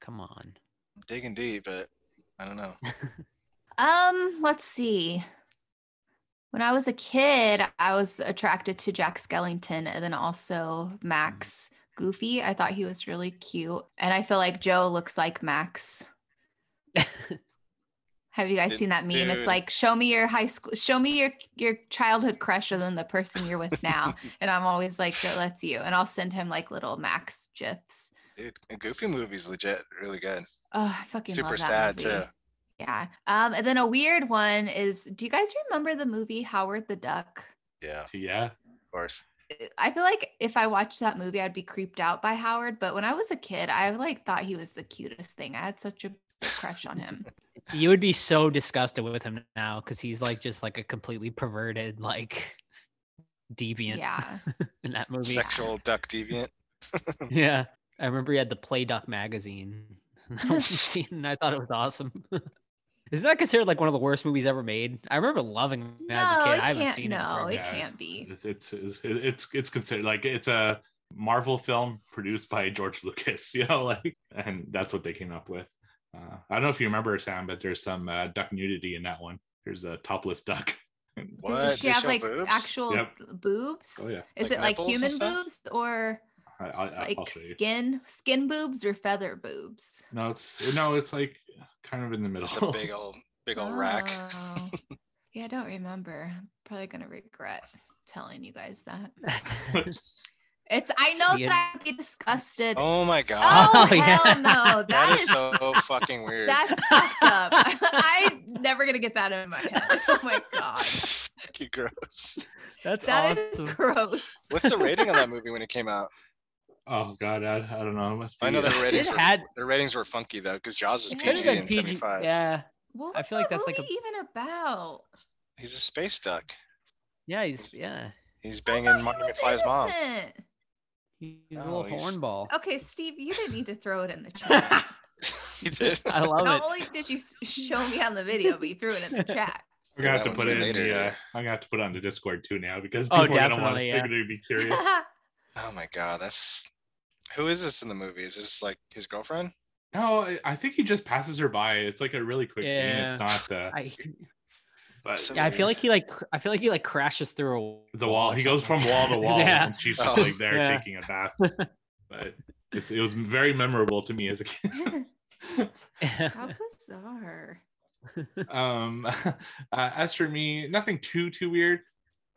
Come on. I'm digging deep, but I don't know. Um, let's see. When I was a kid, I was attracted to Jack Skellington and then also mm. Max Goofy. I thought he was really cute. And I feel like Joe looks like Max. Have you guys seen that meme? dude. It's like show me your high school show me your your childhood crush other than the person you're with now. and I'm always like, Joe, that's you. And I'll send him like little Max gifs. Dude, Goofy movie's legit really good. Oh, I fucking Super sad movie. too. Yeah. Um, and then a weird one is do you guys remember the movie Howard the Duck? Yeah, yeah, of course. I feel like if I watched that movie, I'd be creeped out by Howard. But when I was a kid, I like thought he was the cutest thing. I had such a crush on him. You would be so disgusted with him now because he's like just like a completely perverted, like deviant Yeah. in that movie. Sexual duck deviant. Yeah. I remember he had the Play Duck magazine. That was scene, and I thought it was awesome. Isn't that considered like one of the worst movies ever made? I remember loving it as a No, kid. it I haven't can't. seen No, it. it Yeah. can't be. it's it's it's it's, it's considered like it's a Marvel film produced by George Lucas, you know, like, and that's what they came up with. Uh, I don't know if you remember Sam, but there's some uh, duck nudity in that one. There's a topless duck. What? Does she They have like boobs? actual Yep. boobs? Oh yeah, Is Like it like human boobs or I, I, like I'll show you. skin skin boobs or feather boobs? No, it's no, it's like kind of in the middle. Just a big old, big old rack. Oh. yeah, I don't remember. I'm probably gonna regret telling you guys that. It's I know Yeah. that I'd be disgusted. Oh my god. Oh, Oh, hell yeah. no. that is is so fucking weird. that's fucked up. I'm never gonna get that in my head. Oh my god. fucking gross. That's That is awesome. gross. What's the rating on that movie when it came out? Oh god, I, I don't know. It must be. I know their ratings were had- their ratings were funky though, because Jaws was It Could've PG been and seventy five. Yeah. What I was feel like that that's like a- even about? He's a space duck. Yeah, he's yeah. He's banging thought he Marty was McFly's mom. He's No, a little he's- hornball. Okay, Steve, you didn't need to throw it in the chat. he did. I love Not it. Not only did you show me on the video, but you threw it in the chat. We're gonna have to put one's it in the. later. Uh, I'm gonna have to put it on the Discord too now because Oh, people are gonna want. definitely, They're yeah. gonna be curious. Oh my god, that's who is this in the movie? Is this like his girlfriend? No, I- I think he just passes her by. It's like a really quick scene. It's not. Uh, I, but So yeah, I feel like he like I feel like he like crashes through a the wall. He goes from wall to wall, yeah. and she's just Oh. like there Yeah. taking a bath. But it's it was very memorable to me as a kid. How bizarre. um uh, as for me nothing too too weird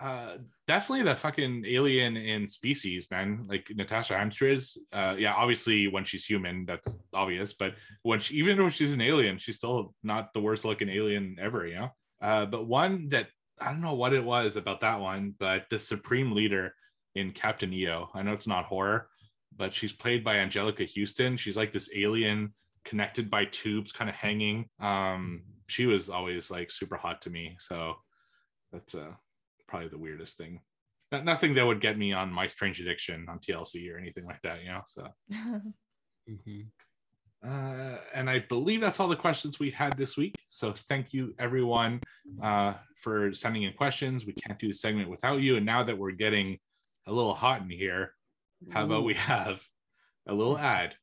uh definitely the fucking alien in species man. Like natasha henstridge uh yeah obviously when she's human that's obvious but when she even when she's an alien she's still not the worst looking alien ever you know? Uh but one that i don't know what it was about that one but the supreme leader in captain eo i know it's not horror but she's played by anjelica huston. She's like this alien connected by tubes kind of hanging. Um she was always like super hot to me so that's uh probably the weirdest thing Not, nothing that would get me on my strange addiction on tlc or anything like that you know so Mhm. uh, and I believe that's all the questions we had this week. So thank you everyone uh, for sending in questions. We can't do the segment without you. And now that we're getting a little hot in here, how about we have a little ad?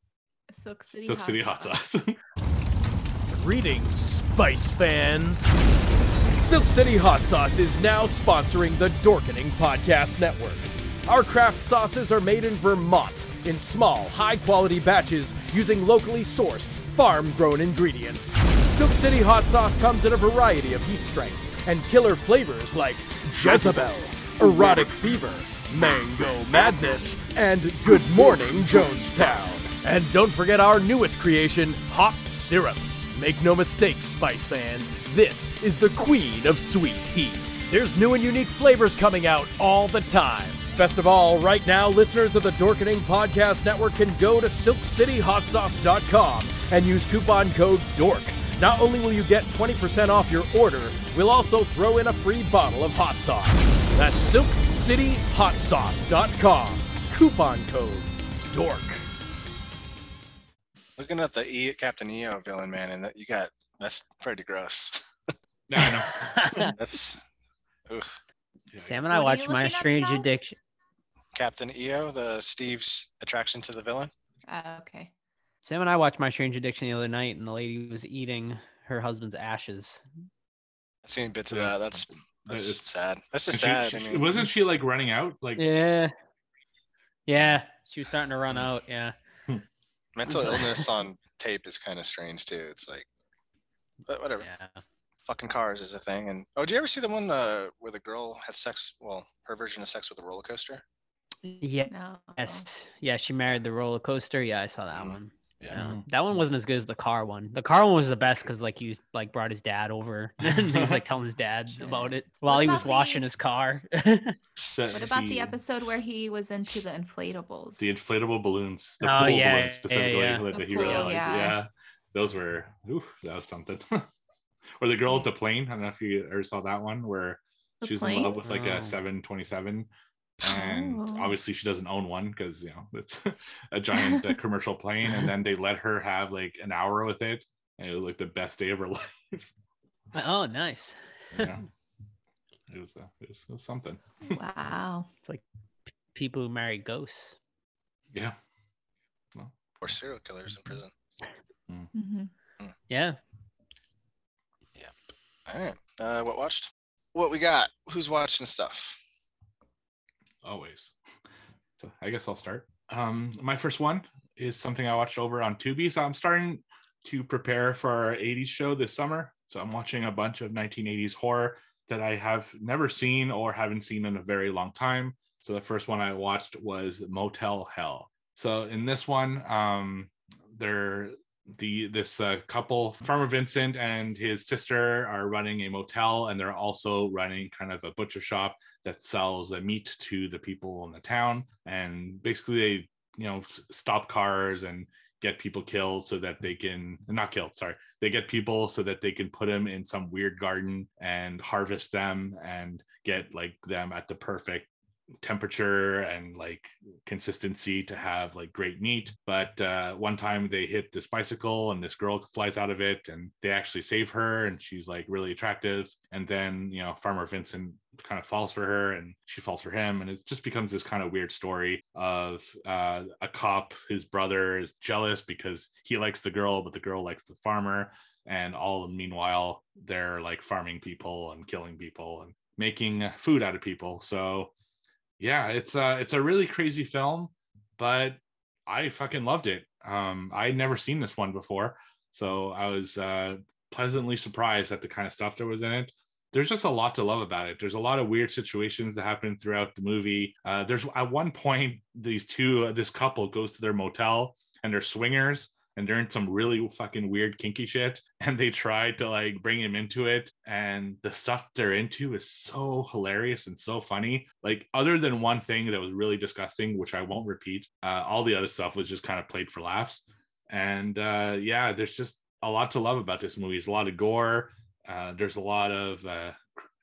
Silk City, Silk hot City hot sauce. Greetings, Spice fans! Silk City Hot Sauce is now sponsoring the Dorkening Podcast Network. Our craft sauces are made in Vermont in small, high quality batches using locally sourced, farm grown ingredients. Silk City Hot Sauce comes in a variety of heat strengths and killer flavors like Jezebel, Erotic Fever, Mango Madness, and Good Morning Jonestown. And don't forget our newest creation, Hot Syrup. Make no mistake, Spice fans, this is the queen of sweet heat. There's new and unique flavors coming out all the time. Best of all, right now, listeners of the Dorkening Podcast Network can go to silkcityhotsauce.com and use coupon code DORK. Not only will you get 20% off your order, we'll also throw in a free bottle of hot sauce. That's silkcityhotsauce.com. Coupon code DORK. Looking at the e- Captain EO villain, man, and that you got that's pretty gross. no, I know. that's ugh. Sam and I What watched My Strange now? Addiction. Captain EO, the Steve's attraction to the villain. Uh, okay. Sam and I watched My Strange Addiction the other night, and the lady was eating her husband's ashes. I've seen bits of Yeah. that. That's that's It's- sad. That's And just she- sad. she- I mean, wasn't she like running out? Like Yeah. Yeah, she was starting to run out. Yeah. Mental illness on tape is kind of strange too. It's like, but whatever. Yeah. Fucking cars is a thing. And oh, did you ever see the one uh, where the girl had sex? Well, her version of sex with a roller coaster. Yeah. No. Yes. Yeah, she married the roller coaster. Yeah, I saw that Mm, one. Yeah. Yeah. Um, that one wasn't as good as the car one. The car one was the best because like you like brought his dad over and he was like telling his dad Sure. about it while What he was about washing the- his car. What about the the- episode where he was into the inflatables? the inflatable balloons, the Oh, pool yeah, balloons specifically yeah. that The he really pool, liked. yeah. Yeah. those were ooh, that was something. or the girl at the plane. I don't know if you ever saw that one where The she was in love with like Oh. a 727 and Oh. obviously she doesn't own one because you know it's a giant uh, commercial plane and then they let her have like an hour with it and it was like the best day of her life oh, nice. yeah it was, uh, it was it was something Wow. It's like p- people who marry ghosts. yeah well. Or serial killers in prison. hmm Yeah. All right. Uh, what watched? What we got? Who's watching stuff? Always. So I guess I'll start. Um, my first one is something I watched over on Tubi. So I'm starting to prepare for our 80s show this summer. So I'm watching a bunch of 1980s horror that I have never seen or haven't seen in a very long time. So the first one I watched was Motel Hell. So in this one, um, they're the this uh, couple farmer vincent and his sister are running a motel and they're also running kind of a butcher shop that sells uh, meat to the people in the town. And basically they you know stop cars and get people killed so that they can not killed sorry they get people so that they can put them in some weird garden and harvest them and get like them at the perfect temperature and like consistency to have like great meat. But uh, one time they hit this bicycle and this girl flies out of it and they actually save her and she's like really attractive. And then, you know, Farmer Vincent kind of falls for her and she falls for him. And it just becomes this kind of weird story of uh, a cop, his brother is jealous because he likes the girl, but the girl likes the farmer. And all meanwhile, they're like farming people and killing people and making food out of people. So yeah, it's a it's a really crazy film, but I fucking loved it. Um, I'd never seen this one before, so I was uh, pleasantly surprised at the kind of stuff that was in it. There's just a lot to love about it. There's a lot of weird situations that happen throughout the movie. Uh, there's at one point these two, uh, this couple goes to their motel and they're swingers, and they're in some really fucking weird kinky shit and they try to like bring him into it and the stuff they're into is so hilarious and so funny. Like other than one thing that was really disgusting which i won't repeat uh, all the other stuff was just kind of played for laughs. And uh, yeah there's just a lot to love about this movie. There's a lot of gore uh, there's a lot of uh,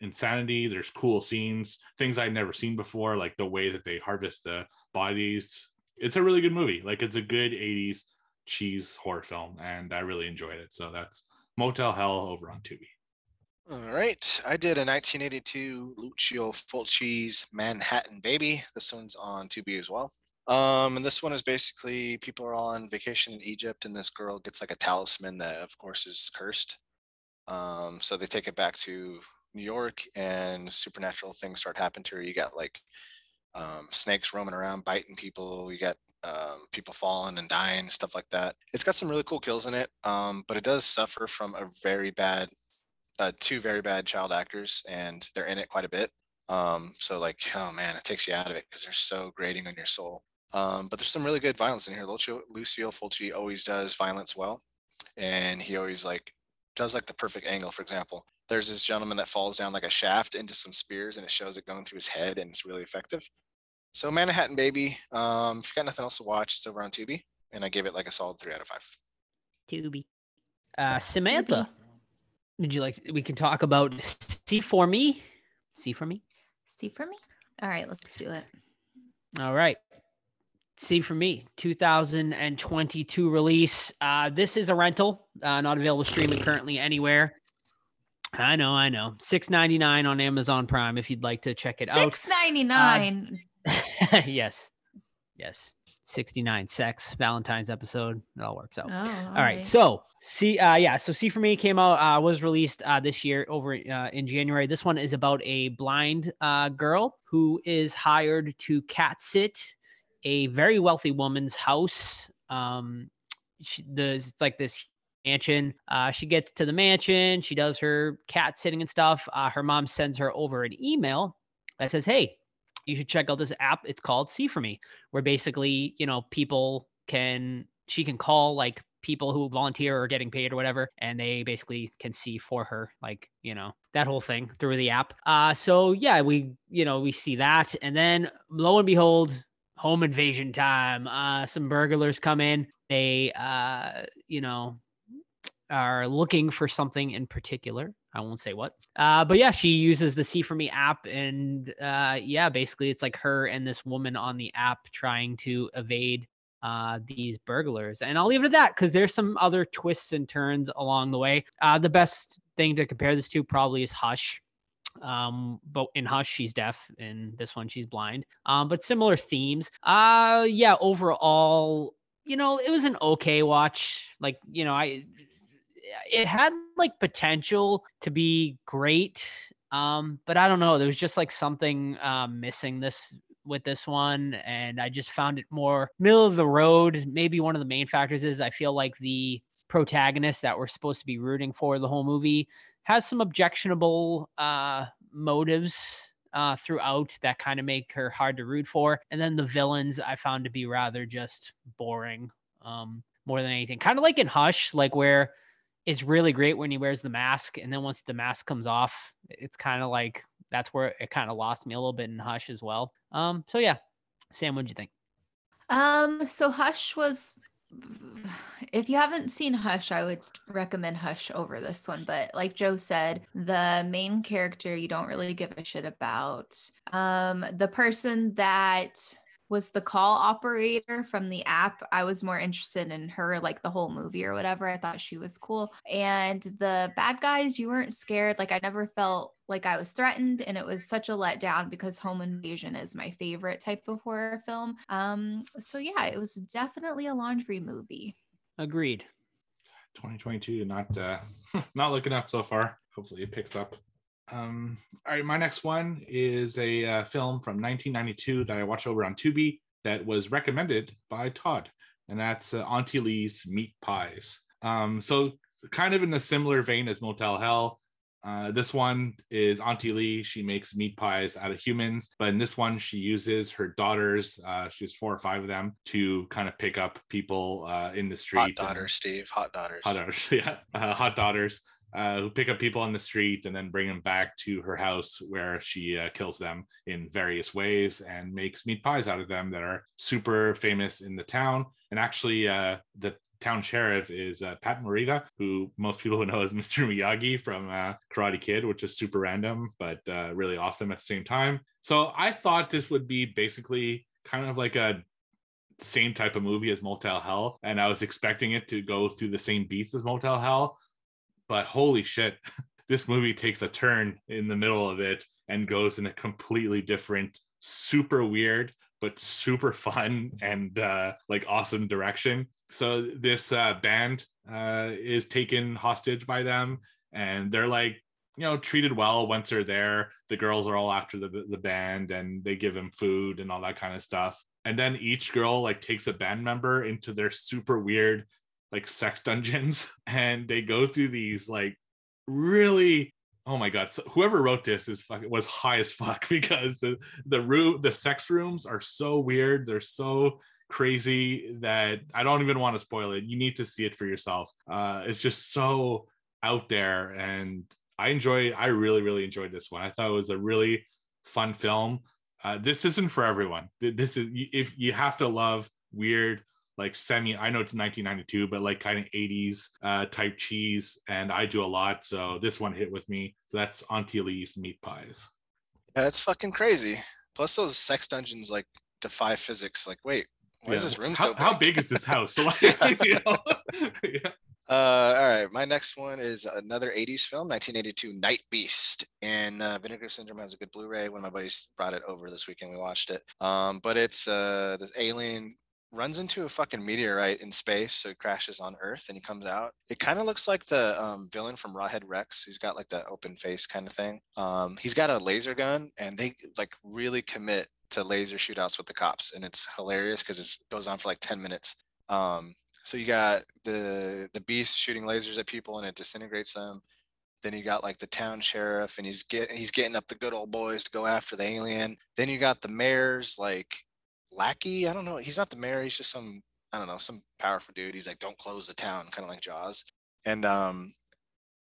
insanity there's cool scenes things i'd never seen before like the way that they harvest the bodies. It's a really good movie. Like it's a good 80s cheese horror film, and I really enjoyed it. So that's Motel Hell over on Tubi. All right. I did a 1982 Lucio Fulci's Manhattan Baby. This one's on Tubi as well. Um, and this one is basically people are all on vacation in Egypt, and this girl gets like a talisman that, of course, is cursed. Um, so they take it back to New York, and supernatural things start happening to her. You got like um, snakes roaming around, biting people. You got um, people falling and dying, stuff like that. It's got some really cool kills in it, um, but it does suffer from a very bad, uh, two very bad child actors, and they're in it quite a bit. Um, so like, oh man, it takes you out of it because they're so grating on your soul. Um, but there's some really good violence in here. Lucio, Lucio Fulci always does violence well, and he always like does like the perfect angle. For example, there's this gentleman that falls down like a shaft into some spears, and it shows it going through his head, and it's really effective. So Manhattan Baby. Um, if you got nothing else to watch, it's over on Tubi, and I gave it like a solid three out of five. Tubi. Uh, Samantha, did you like? We can talk about See for Me. See for Me. See for me. All right, let's do it. All right. See for me, 2022 release. Uh, this is a rental, uh, not available streaming currently anywhere. I know, I know. Six ninety nine on Amazon Prime if you'd like to check it out. Six ninety nine. yes. Yes. 69 sex Valentine's episode. It all works out. Oh, all right. So see, uh, yeah. So see for me came out, uh, was released uh, this year over uh, in January. This one is about a blind uh, girl who is hired to cat sit a very wealthy woman's house. Um, she, the, it's like this mansion. Uh, she gets to the mansion. She does her cat sitting and stuff. Uh, her mom sends her over an email that says, "Hey, you should check out this app. It's called See for Me, where basically, you know, people can she can call like people who volunteer or getting paid or whatever, and they basically can see for her, like, you know, that whole thing through the app. Uh so yeah, we you know, we see that. And then lo and behold, home invasion time. Uh some burglars come in. They uh, you know, are looking for something in particular. I won't say what. Uh, but yeah, she uses the See for Me app, and uh, yeah, basically it's like her and this woman on the app trying to evade uh, these burglars. And I'll leave it at that because there's some other twists and turns along the way. Uh, the best thing to compare this to probably is Hush. Um, but in Hush, she's deaf. In this one, she's blind. Um, but similar themes. Uh, yeah, overall, you know, it was an okay watch. Like, you know, I it had like potential to be great um but i don't know there was just like something um missing this with this one and i just found it more middle of the road maybe one of the main factors is i feel like the protagonist that we're supposed to be rooting for the whole movie has some objectionable uh motives uh, throughout that kind of make her hard to root for. And then the villains I found to be rather just boring um, more than anything. Kind of like in Hush, like where it's really great when he wears the mask and then once the mask comes off it's kind of like that's where it kind of lost me a little bit in hush as well um so yeah sam what'd you think Um, so Hush was if you haven't seen Hush, I would recommend Hush over this one. But like Joe said, the main character you don't really give a shit about. Um, the person that was the call operator from the app. I was more interested in her, like the whole movie or whatever. I thought she was cool. And the bad guys, you weren't scared. Like I never felt like I was threatened. And it was such a letdown because home invasion is my favorite type of horror film. Um, so yeah, it was definitely a laundry movie. Agreed. 2022 not uh not looking up so far hopefully it picks up um all right my next one is a uh, film from 1992 that i watched over on tubi that was recommended by todd and that's uh, auntie lee's meat pies um so kind of in a similar vein as motel hell uh, this one is Auntie Lee. She makes meat pies out of humans, but in this one, she uses her daughters. Uh, she has four or five of them to kind of pick up people uh, in the street. Hot daughters, Steve. Hot daughters. Hot daughters, yeah. Uh, hot daughters uh, who pick up people on the street and then bring them back to her house where she uh, kills them in various ways and makes meat pies out of them that are super famous in the town. And actually, uh, the town sheriff is uh, Pat Morita, who most people would know as Mr. Miyagi from uh, Karate Kid, which is super random, but uh, really awesome at the same time. So I thought this would be basically kind of like a same type of movie as Motel Hell, and I was expecting it to go through the same beats as Motel Hell, but holy shit, this movie takes a turn in the middle of it and goes in a completely different, super weird, but super fun and uh, like awesome direction. So this uh, band uh, is taken hostage by them, and they're like, you know, treated well once they're there. The girls are all after the the band, and they give them food and all that kind of stuff. And then each girl like takes a band member into their super weird like sex dungeons, and they go through these like really oh my god so whoever wrote this is fucking was high as fuck because the the room the sex rooms are so weird they're so crazy that i don't even want to spoil it. You need to see it for yourself. Uh it's just so out there and i enjoy i really really enjoyed this one. I thought it was a really fun film. Uh this isn't for everyone. This is if you have to love weird like semi i know it's 1992 but like kind of 80s uh, type cheese and i do a lot so this one hit with me so that's auntie lee's meat pies Yeah, it's fucking crazy. Plus, those sex dungeons like defy physics. Like, wait, why is this room how, so big? how big is this house like, yeah. Uh, all right, my next one is another 80s film, 1982, Night Beast. And uh, Vinegar Syndrome has a good Blu-ray. One of my buddies brought it over this weekend. We watched it. Um, but it's uh, this alien runs into a fucking meteorite in space, so it crashes on Earth, and he comes out. It kind of looks like the um, villain from Rawhead Rex. He's got like that open face kind of thing. Um, he's got a laser gun, and they like really commit to laser shootouts with the cops, and it's hilarious because it goes on for like 10 minutes. Um, so you got the the beast shooting lasers at people and it disintegrates them. Then you got like the town sheriff and he's getting he's getting up the good old boys to go after the alien. Then you got the mayor's like lackey. I don't know. He's not the mayor. He's just some I don't know some powerful dude. He's like don't close the town, kind of like Jaws. And um,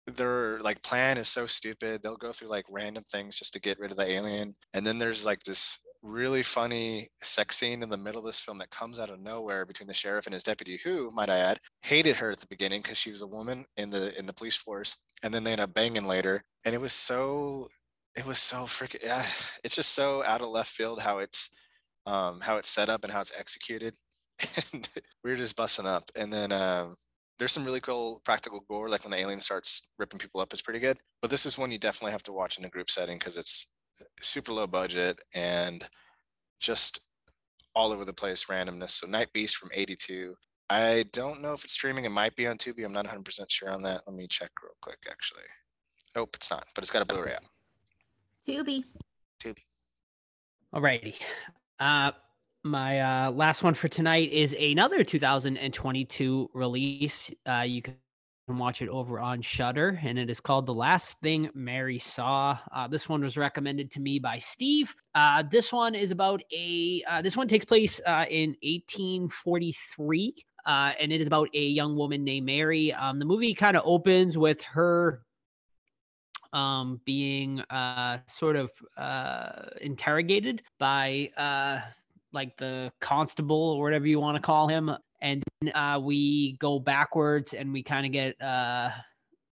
their like plan is so stupid. They'll go through like random things just to get rid of the alien. And then there's like this really funny sex scene in the middle of this film that comes out of nowhere between the sheriff and his deputy who might i add hated her at the beginning because she was a woman in the in the police force and then they end up banging later and it was so it was so freaking yeah, it's just so out of left field how it's um how it's set up and how it's executed and we were just busting up and then um there's some really cool practical gore like when the alien starts ripping people up it's pretty good but this is one you definitely have to watch in a group setting because it's super low budget and just all over the place randomness. So Night Beast from 82. I don't know if it's streaming. It might be on Tubi. I'm not 100% sure on that. Let me check real quick, actually. Nope, it's not, but it's got a Blu-ray out. Tubi. Tubi. Alrighty. Uh, my uh, last one for tonight is another 2022 release. Uh, you can watch it over on Shudder, and it is called "The Last Thing Mary Saw." Uh, this one was recommended to me by Steve. Uh, this one is about a. Uh, this one takes place uh, in 1843, uh, and it is about a young woman named Mary. Um, the movie kind of opens with her um, being uh, sort of uh, interrogated by uh, like the constable or whatever you want to call him. and then, uh, we go backwards and we kind of get uh,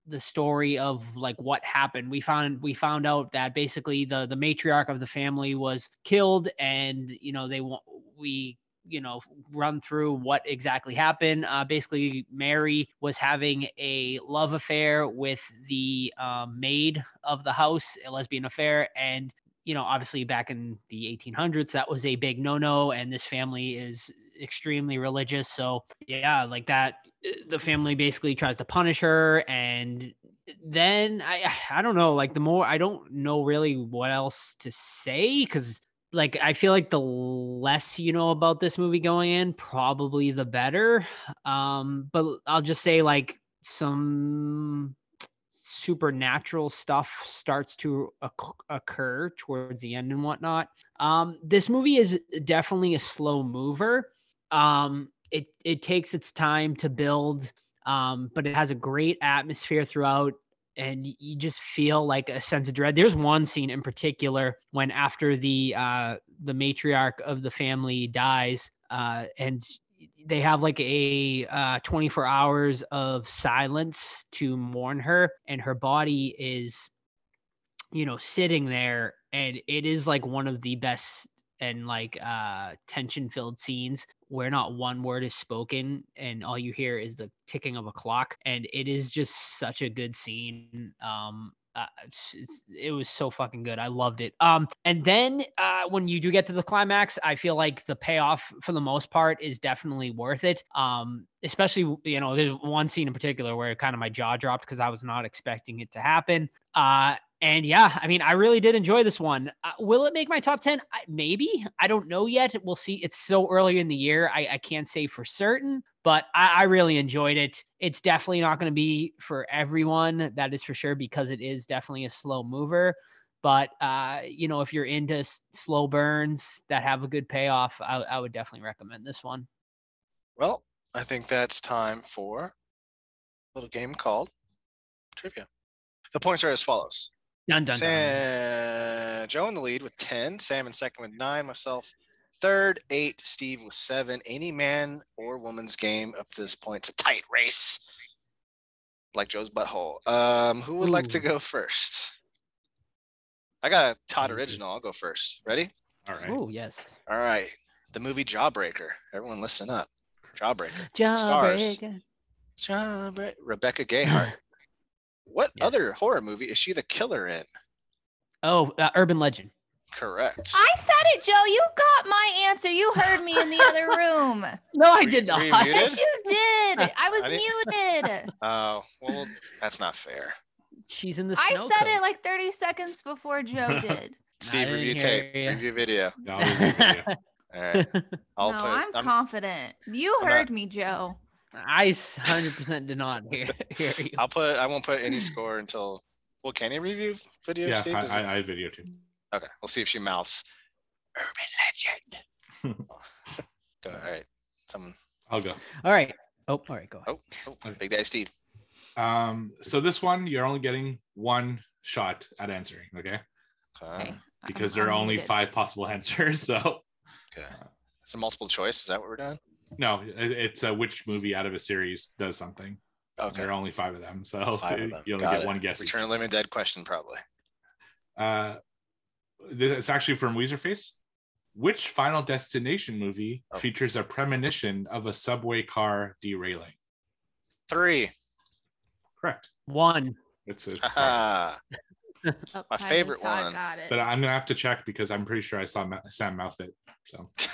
the story of like what happened. We found we found out that basically the the matriarch of the family was killed, and you know they want we you know run through what exactly happened. Uh, basically, Mary was having a love affair with the um, maid of the house, a lesbian affair, and you know obviously back in the 1800s that was a big no-no, and this family is extremely religious. So yeah, like that, the family basically tries to punish her, and then I I don't know, like the more I don't know really what else to say because like I feel like the less you know about this movie going in, probably the better. Um, but I'll just say like some supernatural stuff starts to occur towards the end and whatnot. Um, this movie is definitely a slow mover. Um, it it takes its time to build, um, but it has a great atmosphere throughout and you just feel like a sense of dread. There's one scene in particular when after the uh the matriarch of the family dies, uh, and they have like a uh 24 hours of silence to mourn her, and her body is, you know, sitting there, and it is like one of the best and like uh tension filled scenes where not one word is spoken and all you hear is the ticking of a clock and it is just such a good scene. Um uh, it was so fucking good. I loved it. Um and then uh when you do get to the climax i feel like the payoff for the most part is definitely worth it. Um especially you know there's one scene in particular where kind of my jaw dropped because i was not expecting it to happen. Uh and yeah, I mean, I really did enjoy this one. Uh, will it make my top 10? I, maybe. I don't know yet. We'll see. It's so early in the year. I, I can't say for certain, but I, I really enjoyed it. It's definitely not going to be for everyone. That is for sure, because it is definitely a slow mover. But, uh, you know, if you're into s- slow burns that have a good payoff, I, I would definitely recommend this one. Well, I think that's time for a little game called trivia. The points are as follows. Dun, dun, dun. Sam, Joe in the lead with 10, Sam in second with nine, myself third, eight, Steve with seven. Any man or woman's game up to this point. It's a tight race, like Joe's butthole. Um, who would like to go first? I got a Todd original. I'll go first. Ready? All right. Oh, yes. All right. The movie Jawbreaker. Everyone listen up. Jawbreaker. Stars. Jawbreaker. Jawbreaker. Rebecca Gayheart. what Yeah. other horror movie is she the killer in? Oh, uh, Urban Legend. Correct. I said it, Joe. You got my answer. You heard me in the other room. No, I Were- did were not. you? Yes, you did. I was I muted. Oh, well, that's not fair. She's in the I said cone. it like 30 seconds before Joe did. Steve, I review didn't hear tape, ya. review video. No, I'll leave it with All right. I'll no, put. I'm, I'm- confident. You I'm not- heard me, Joe. I s- 100% did not hear, hear you. I'll put. I won't put any score until. Well, can you review video, you. Yeah, Steve? I, it- I, I video too. okay, we'll see if she mouths. Urban legend. Go. All right. Someone. I'll go. All right. Oh, all right. Go. ahead. Oh, oh, Big Daddy Steve. Um, so this one, you're only getting one shot at answering, okay? Okay. Okay. Because I'm- there are I'm only muted. five possible answers. So okay. It's a multiple choice. Is that what we're doing? No, it's uh, which movie out of a series does something. Okay. There are only five of them, so Five of them. you only Got get it. one guess. Return of the Living Dead question probably. Uh, this it's actually from Weezerface. Which Final Destination movie Oh. features a premonition of a subway car derailing? Three. Correct. One. It's a Haha. Oh, My favorite one. Got it. but I'm gonna have to check because I'm pretty sure I saw Ma- Sam mouth it. So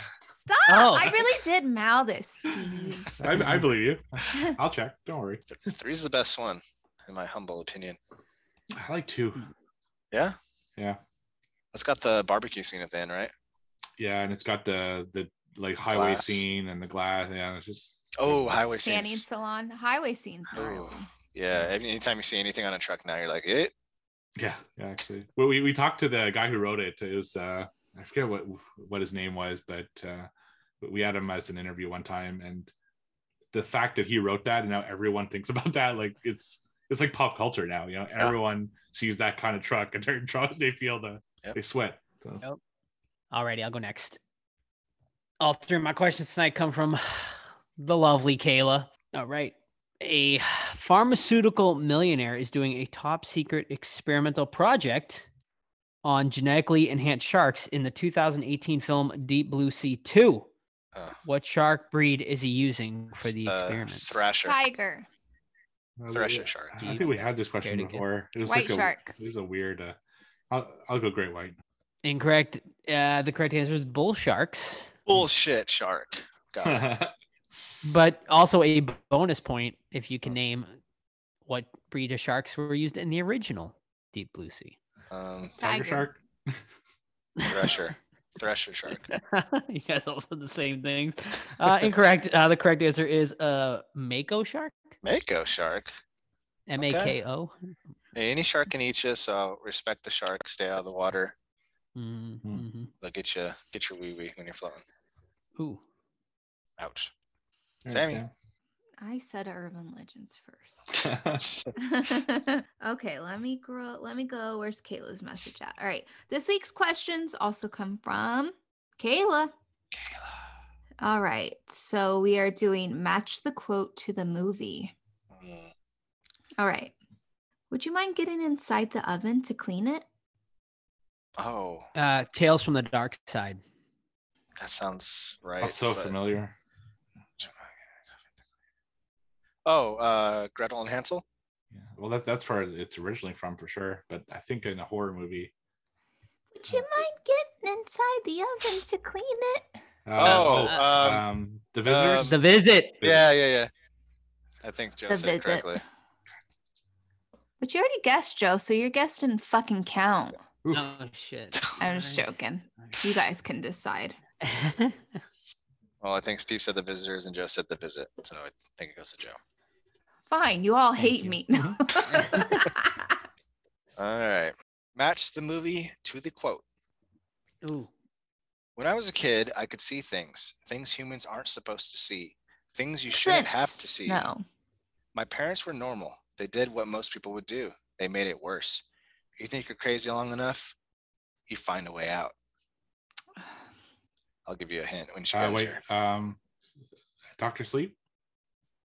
Stop. Oh. I really did mouth this, Steve. I, I believe you. I'll check. Don't worry. Three's the best one, in my humble opinion. I like two. Yeah. Yeah, It's got the barbecue scene at the end, right? yeah, and it's got the the like highway Glass. scene and the glass. Yeah, it's just Oh, highway scene. Tanning scenes. salon, highway scenes. Oh, yeah. Anytime you see anything on a truck now, you're like, it. yeah, yeah. Actually, well, we we talked to the guy who wrote it. It was uh, I forget what what his name was, but uh, we had him as an interview one time, and the fact that he wrote that and now everyone thinks about that, like it's it's like pop culture now. You know, Yeah. everyone sees that kind of truck and they're truck, they feel the Yep. they sweat. So. Alrighty, I'll go next. All three of my questions tonight come from the lovely Kayla. All right. A pharmaceutical millionaire is doing a top secret experimental project on genetically enhanced sharks in the 2018 film Deep Blue Sea 2. What shark breed is he using for the uh, experiment? Thrasher. Tiger. Thresher shark. I think we had this question before. It was White like a, shark. It was a weird. Uh, I'll, I'll go great white. Incorrect. Uh, the correct answer is bull sharks. Bullshit shark. But also a bonus point if you can name what breed of sharks were used in the original Deep Blue Sea. Um, Tiger Tiger. shark. Thresher. Thresher shark. you guys all said the same things. Uh, incorrect. Uh, the correct answer is uh, mako shark. Mako shark. M A K O. Hey, any shark can eat you, so respect the shark. Stay out of the water. Mm-hmm. They'll get you get your wee wee when you're floating. Ooh. Ouch. All Sammy. Right, I said urban legends first. Okay, let me grow. Let me go. Where's Kayla's message at? All right. This week's questions also come from Kayla. Kayla. All right. So we are doing match the quote to the movie. Mm, All right. Would you mind getting inside the oven to clean it? Oh, Uh, Tales from the Dark Side. that sounds right. That's so but- familiar. Oh, uh, Gretel and Hansel. Yeah. Well, that, that's where it's originally from for sure. But I think in a horror movie. Would you mind getting inside the oven to clean it? uh, Oh, uh, um, um, the visitors. The Visit. Yeah, yeah, yeah. I think Joe The said it visit. correctly. But you already guessed, Joe, so your guess didn't fucking count. Oof. Oh shit. I'm just joking. You guys can decide. Well, I think Steve said the visitors and Joe said the visit, so I think it goes to Joe. Fine, you all Thank hate you. me. All right. Match the movie to the quote. Ooh. When I was a kid, I could see things, things humans aren't supposed to see, things you shouldn't have to see. No. My parents were normal. They did what most people would do. They made it worse. You think you're crazy long enough, you find a way out. I'll give you a hint when she Uh, goes wait. here. Um, Doctor Sleep.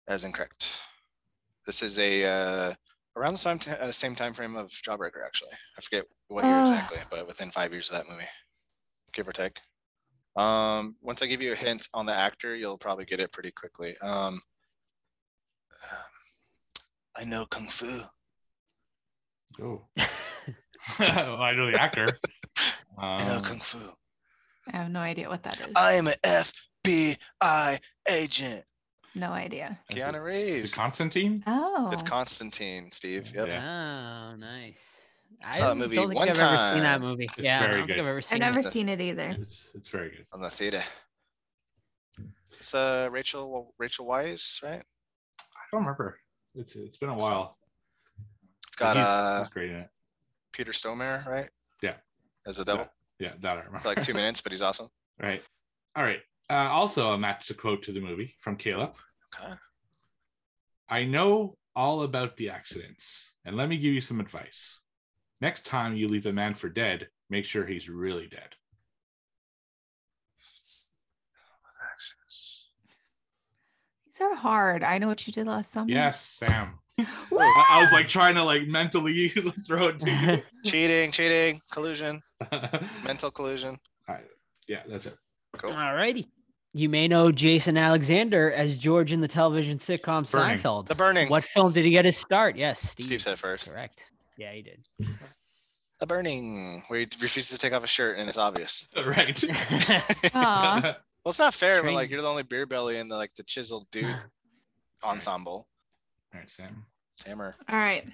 That is incorrect. This is a uh, around the same, t- uh, same time frame of Jawbreaker, actually. I forget what year Ah. exactly, but within five years of that movie, give or take. Um, once I give you a hint on the actor, you'll probably get it pretty quickly. Um, I know kung fu. Oh. I know the actor. I know Um, kung fu. I have no idea what that is. I am an FBI agent. No idea. is it- Keanu is Reeves. it Constantine? Oh. It's Constantine, Steve. Yep. Yeah. Oh, nice. I Saw that movie don't think one I've ever seen that time. movie. It's yeah, I very don't think good. I've ever I've never it. seen it either. It's it's very good. On the theater. It's uh Rachel Rachel Weisz, right? I don't remember. It's it's been a while. It's got He's- uh he's great in it. Peter Stormare, right? Yeah. As the devil. Yeah, that I remember. For like two minutes, but he's awesome. Right. All right. Uh, also, a match to quote to the movie from Caleb. Okay. I know all about the accidents, and let me give you some advice. Next time you leave a man for dead, make sure he's really dead. These are hard. I know what you did last summer. Yes, Sam. Woo! I, I was like trying to like mentally throw it to you. cheating, cheating, collusion, mental collusion. All right. yeah, that's it. Cool. Alrighty. You may know Jason Alexander as George in the television sitcom Burning. Seinfeld. The burning. What film did he get his start? Yes, Steve. Steve said first. Correct. Yeah, he did. The burning, where he refuses to take off his shirt and it's obvious. Right. Well, it's not fair when like you're the only beer belly in the like the chiseled dude ensemble. All right, Sam. Sammer. All right.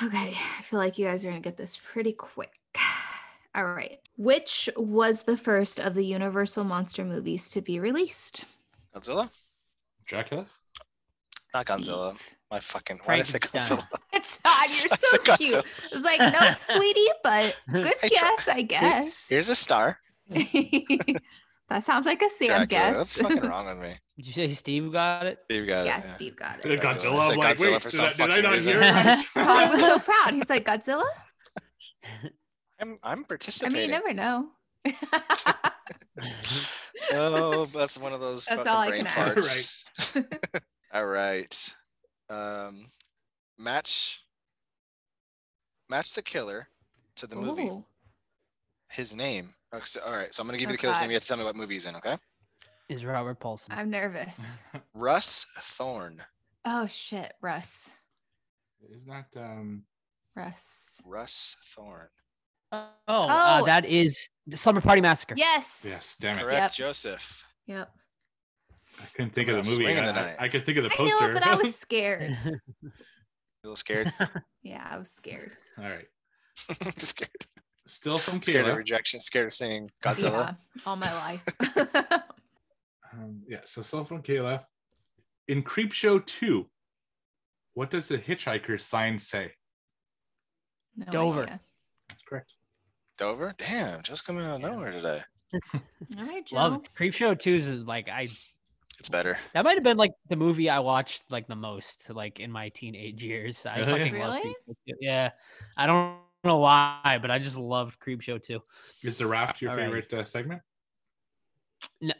Okay. I feel like you guys are going to get this pretty quick. All right. Which was the first of the Universal Monster movies to be released? Godzilla? Dracula? Not Godzilla. Steve. My fucking why did I say Godzilla? It's not. You're so cute. Godzilla. I was like, nope, sweetie, but good I try- guess, I guess. Here's a star. that sounds like a Sam Dracula. guess. What's fucking wrong with me? Did you say Steve got it? Steve got yeah, it. yeah. Steve got it. Godzilla. I I'm said like, Godzilla wait, for did, I, did I fucking not reason. hear right? Todd was so proud. He's like, Godzilla? I'm I'm participating. I mean, you never know. oh, that's one of those That's fucking all I brain can farts. all right. Um, match. Match the killer to the movie. Ooh. His name. Okay, so- all right, so I'm gonna give you Oh, the killer's God. name. You have to tell me what movie he's in. Okay. Is Robert Paulson. I'm nervous. Russ Thorn. Oh shit, Russ. Is that um Russ. Russ Thorn. Oh, uh, Oh. that is the Slumber Party Massacre. Yes. yes, damn it. Correct, Yep. Joseph. Yep. I couldn't think I'm of the movie. I, the I- I could think of the I poster. knew it, but I was scared. A little scared? yeah, I was scared. All right. scared. Still from Scared of Kayla. rejection. Scared of seeing Godzilla. Yeah, all my life. Um, yeah, so still from Kayla. In Creep Show 2, what does the hitchhiker sign say? No Dover. idea. That's correct. Dover. Damn, just coming out of nowhere today. All right, Joe. Love Creepshow 2 is like I It's better. that might have been like the movie I watched like the most like in my teenage years. I Really? fucking Really? Creep Show Yeah. I don't know why, but I just loved Creepshow 2. Is the raft your All right. favorite uh, segment?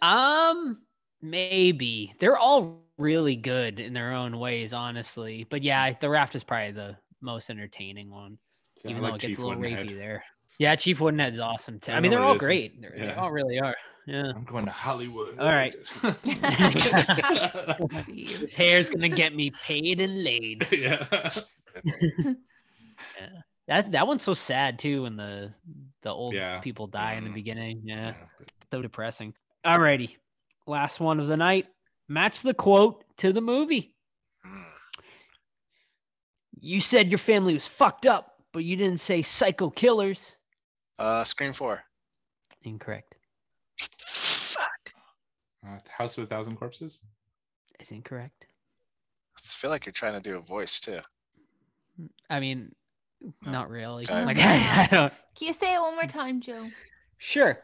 Um, maybe they're all really good in their own ways, honestly. But yeah, the raft is probably the most entertaining one, See, I even like though it gets a little Woodenhead. rapey there. Yeah, Chief Woodenhead's awesome too. I I, mean, they're oh, all it is. great. They're, They all really are. Yeah. I'm going to Hollywood. All right. Steve. His hair's gonna get me paid and laid. yeah. yeah. That that one's so sad too when the the old Yeah. people die in the beginning. Yeah. Yeah. So depressing. Alrighty. Last one of the night. Match the quote to the movie. You said your family was fucked up, but you didn't say psycho killers. Uh, Scream Four. Incorrect. Fuck. Uh, House of a Thousand Corpses? Is incorrect. I feel like you're trying to do a voice too. I mean, not really. Okay. Like I, I don't. Can you say it one more time, Joe? Sure.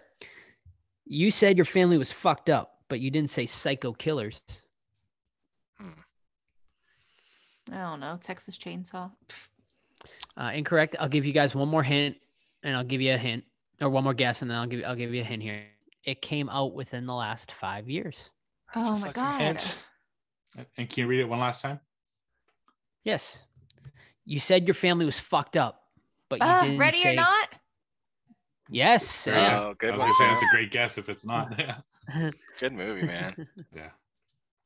You said your family was fucked up, but you didn't say psycho killers. I don't know. Texas Chainsaw. Uh, incorrect. I'll give you guys one more hint, and I'll give you a hint, or one more guess, and then I'll give I'll give you a hint here. It came out within the last five years. That's Oh my God. hint. And can you read it one last time? Yes. You said your family was fucked up, but you Uh, didn't ready say or not? Yes. There you yeah. Oh, good I was one, gonna say Sam. that's a great guess if it's not. Yeah. Good movie, man. yeah.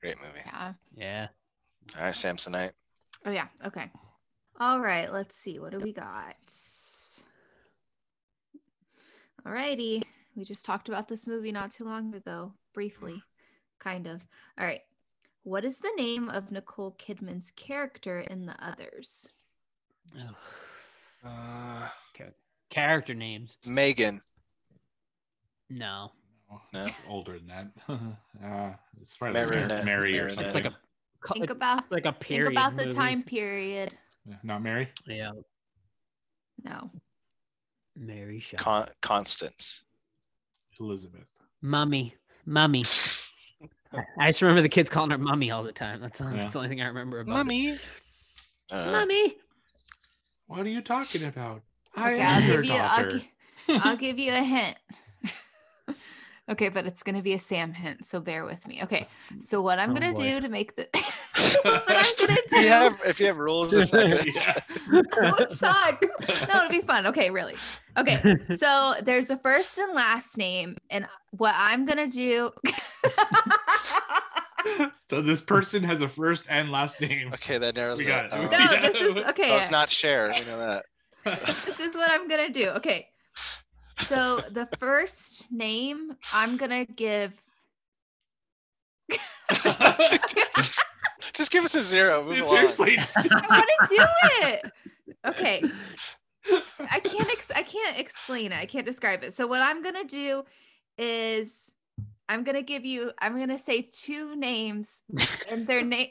Great movie. Yeah. Yeah. All right, Samsonite. Oh yeah. Okay. All right. Let's see. What do we got? All righty. We just talked about this movie not too long ago, briefly, kind of. All right. What is the name of Nicole Kidman's character in The Others? Ugh. Uh, Character names. Megan. No. No. It's older than that. uh, it's probably Mary- Mary, Mary or something. It's like a co- Think it's about like a think about the movie. time period. Not Mary? Yeah. No. Mary Shelley. Con- Constance. Elizabeth. Mummy. Mummy. I just remember the kids calling her mummy all the time. That's, Yeah. that's the only thing I remember about it. Mummy. Uh, Mummy. What are you talking about? I Okay, am I'll your give you I'll, daughter. gi- I'll give you a hint. Okay, but it's gonna be a Sam hint, so bear with me. Okay, uh, so what I'm Oh, gonna boy. do to make the what I'm gonna if you have if you have rules, a second. Yeah. Don't suck. No, it'll be fun. Okay, really. Okay, so there's a first and last name, and what I'm gonna do. so this person has a first and last name. Okay, that narrows We it. got it. Oh. no, this is okay. So it's not share. We know that. this is what I'm gonna do. Okay. So the first name I'm gonna give. Just give us a zero. Move along. Seriously. I want to do it. Okay. I can't ex- I can't explain it. I can't describe it. So what I'm gonna do is I'm gonna give you I'm gonna say two names and their name.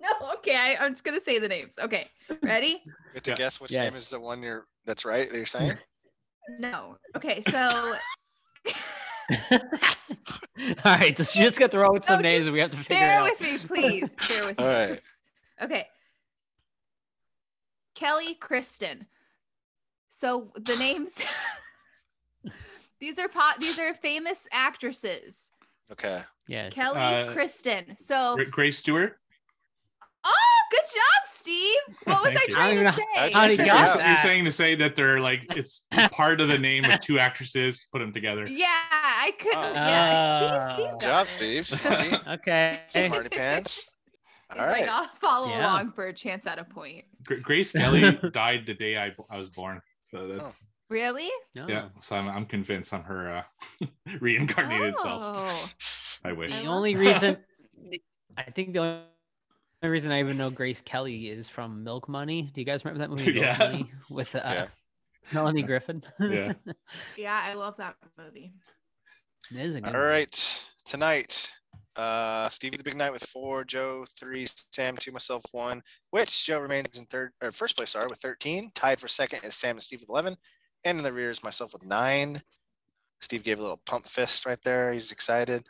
no, okay. I, I'm just gonna say the names. Okay, ready? You have to Yeah. guess which Yes. name is the one you're that's right that you're saying. No. Okay, so all right, so she just got to roll with some No, names just and we have to figure it bear out. with me, please. Bear with me. All right. Okay. Kelly Kristen. So the names These are pot. These are famous actresses. Okay. Yeah. Kelly, Uh, Kristen. So, Grace Stewart. Oh, good job, Steve. What was I you. trying I to say? know- How'd you How do you figure it guess out? You're saying to say that they're like it's part of the name of two actresses. Put them together. Yeah, I couldn't. Oh. yeah, see, Steve. Oh. Good job, it. Steve. Smarty, Okay. Smarty pants. All right. Like. I'll follow Yeah. along for a chance at a point. Gra- Grace Kelly died the day I, I was born. So that's Oh. Really? No. yeah. So I'm, I'm convinced I'm her uh, reincarnated self. Oh. I wish. The only reason I think the only reason I even know Grace Kelly is from Milk Money. Do you guys remember that movie Milk Yeah. Money with uh, Yeah. Melanie Griffith? Yeah. Yeah, I love that movie. it is a good All one. right. Tonight, uh, Stevie the Big Night with four, Joe three, Sam two, myself one. Which Joe remains in third or first place, sorry, with 13. Tied for second is Sam and Steve with 11. And in the rear is myself with nine. Steve gave a little pump fist right there. He's excited.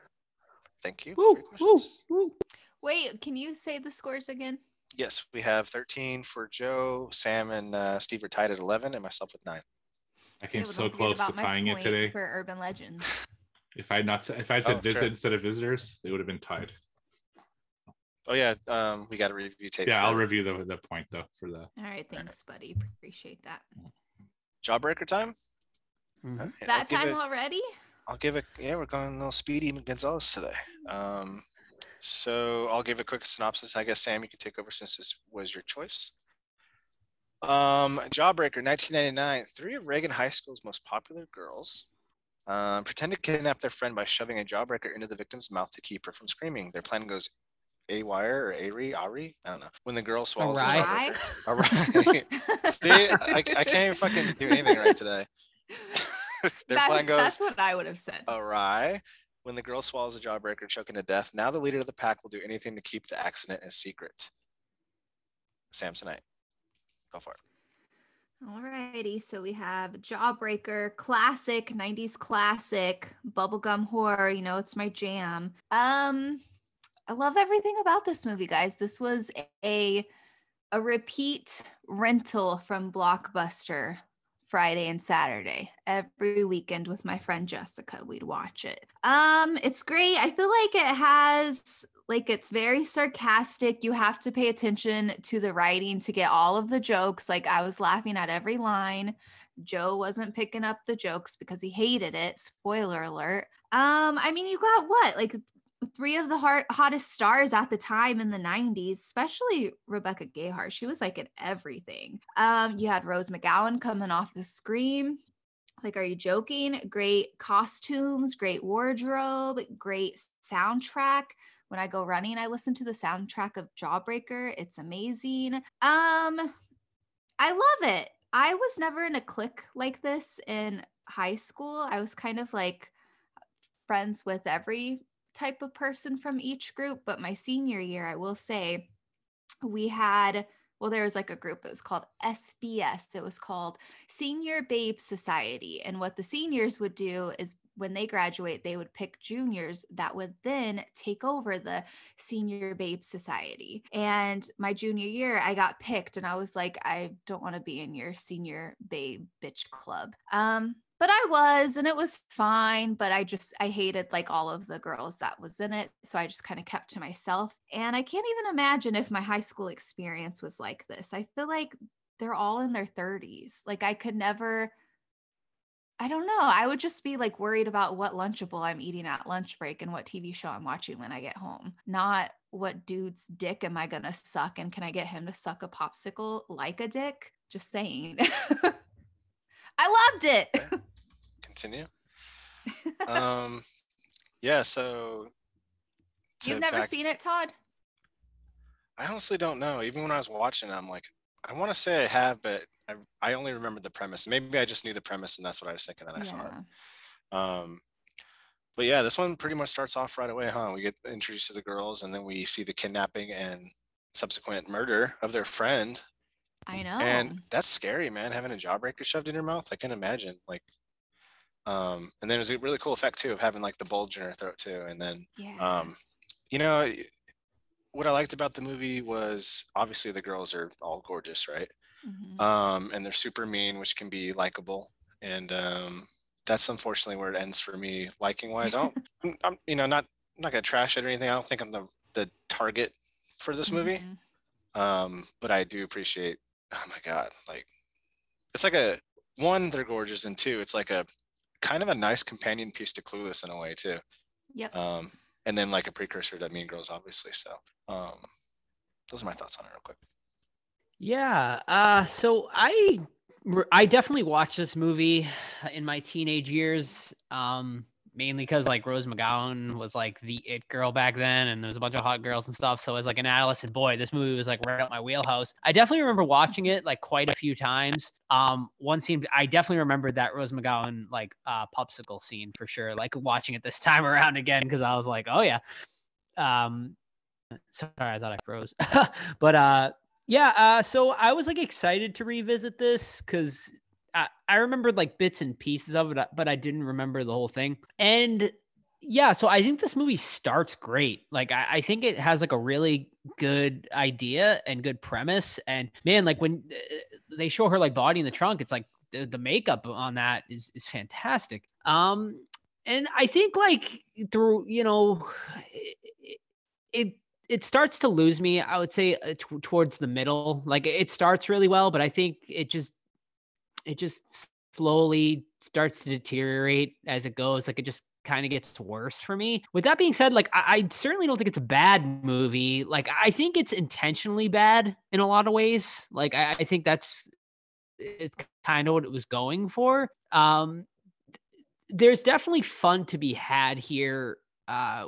Thank you. for Woo, your woo, woo. Wait, can you say the scores again? Yes, we have 13 for Joe. Sam and uh, Steve are tied at 11, and myself with nine. I came so close to tying it today. for Urban Legends. If I had not said- if I had said Oh, visit sure. instead of visitors, it would have been tied. Oh yeah, um, we got to review tape. Yeah, I'll for review the the point though for the All right, thanks, buddy. Appreciate that. Jawbreaker time. Mhm. All right, I'll That time it- already? I'll give it. Yeah, we're going a little speedy Gonzalez today. Um, so I'll give a quick synopsis. I guess Sam, you can take over since this was your choice. Um, Jawbreaker, 1999. Three of Reagan High School's most popular girls um, pretend to kidnap their friend by shoving a jawbreaker into the victim's mouth to keep her from screaming. Their plan goes a wire or Ari, Ari, I don't know. When the girl swallows the Awry? jawbreaker. See, I, I can't even fucking do anything right today. Their That- plan goes That's what I would have said. awry when the girl swallows a jawbreaker, choking to death. Now the leader of the pack will do anything to keep the accident a secret. Samsonite. Go for it. Alrighty, so we have Jawbreaker, classic 90s classic, bubblegum horror, you know, it's my jam. Um I love everything about this movie, guys. This was a a repeat rental from Blockbuster Friday and Saturday. Every weekend with my friend Jessica, we'd watch it. Um it's great. I feel like it has like it's very sarcastic. You have to pay attention to the writing to get all of the jokes. Like I was laughing at every line. Joe wasn't picking up the jokes because he hated it. Spoiler alert. Um, I mean, you got what? Like three of the hot, hottest stars at the time in the 90s, especially Rebecca Gayheart. She was like in everything. Um, you had Rose McGowan coming off the screen. Like, are you joking? Great costumes, great wardrobe, great soundtrack when I go running, I listen to the soundtrack of Jawbreaker. It's amazing. Um, I love it. I was never in a clique like this in high school. I was kind of like friends with every type of person from each group, but my senior year, I will say, we had well, there was like a group, it was called SBS. It was called Senior Babe Society. And what the seniors would do is when they graduate, they would pick juniors that would then take over the Senior Babe Society. And my junior year, I got picked and I was like, I don't want to be in your Senior Babe bitch club. Um, but I was, and it was fine. But I just, I hated like all of the girls that was in it. So I just kind of kept to myself. And I can't even imagine if my high school experience was like this. I feel like they're all in their 30s. Like I could never, I don't know. I would just be like worried about what Lunchable I'm eating at lunch break and what TV show I'm watching when I get home, not what dude's dick am I going to suck and can I get him to suck a popsicle like a dick? Just saying. I loved it. Continue. Um, yeah. So You've never back- seen it, Todd? I honestly don't know. Even when I was watching, I'm like, I want to say I have, but I I only remember the premise. Maybe I just knew the premise, and that's what I was thinking that I saw it. Um, but yeah, this one pretty much starts off right away, huh? We get introduced to the girls, and then we see the kidnapping and subsequent murder of their friend. I know. And that's scary, man. Having a jawbreaker shoved in your mouth, I can imagine. Like, um, and then it was a really cool effect too of having like the bulge in her throat too. And then, yeah. um, you know, what I liked about the movie was obviously the girls are all gorgeous, right? Mhm. um, and they're super mean, which can be likable. And um, that's unfortunately where it ends for me liking wise. I don't, I'm, I'm, you know, not I'm not gonna trash it or anything. I don't think I'm the the target for this movie. Mhm. Um, but I do appreciate. Oh my god, like it's like a one, they're gorgeous, and two, it's like a kind of a nice companion piece to Clueless in a way too. Yep. Um, and then like a precursor to Mean Girls, obviously. So, um, those are my thoughts on it, real quick. Yeah. Uh, so I I definitely watched this movie in my teenage years. Um, mainly because like Rose McGowan was like the it girl back then, and there was a bunch of hot girls and stuff. So as like an adolescent boy, this movie was like right up my wheelhouse. I definitely remember watching it like quite a few times. Um, one scene I definitely remembered that Rose McGowan like uh popsicle scene for sure. Like watching it this time around again because I was like, oh yeah. Um, sorry, I thought I froze. but uh, yeah. Uh, so I was like excited to revisit this because I, remembered like bits and pieces of it, uh, but I didn't remember the whole thing. And yeah, so I think this movie starts great. Like I, I think it has like a really good idea and good premise. And man, like when uh, they show her like body in the trunk, it's like the, the makeup on that is is fantastic. Um, and I think like through you know, it, it it starts to lose me. I would say uh, t- towards the middle. Like it starts really well, but I think it just it just slowly starts to deteriorate as it goes. Like it just kind of gets worse for me. With that being said, like I, I certainly don't think it's a bad movie. Like I think it's intentionally bad in a lot of ways. Like I, I think that's it's kind of what it was going for. Um, there's definitely fun to be had here. Uh,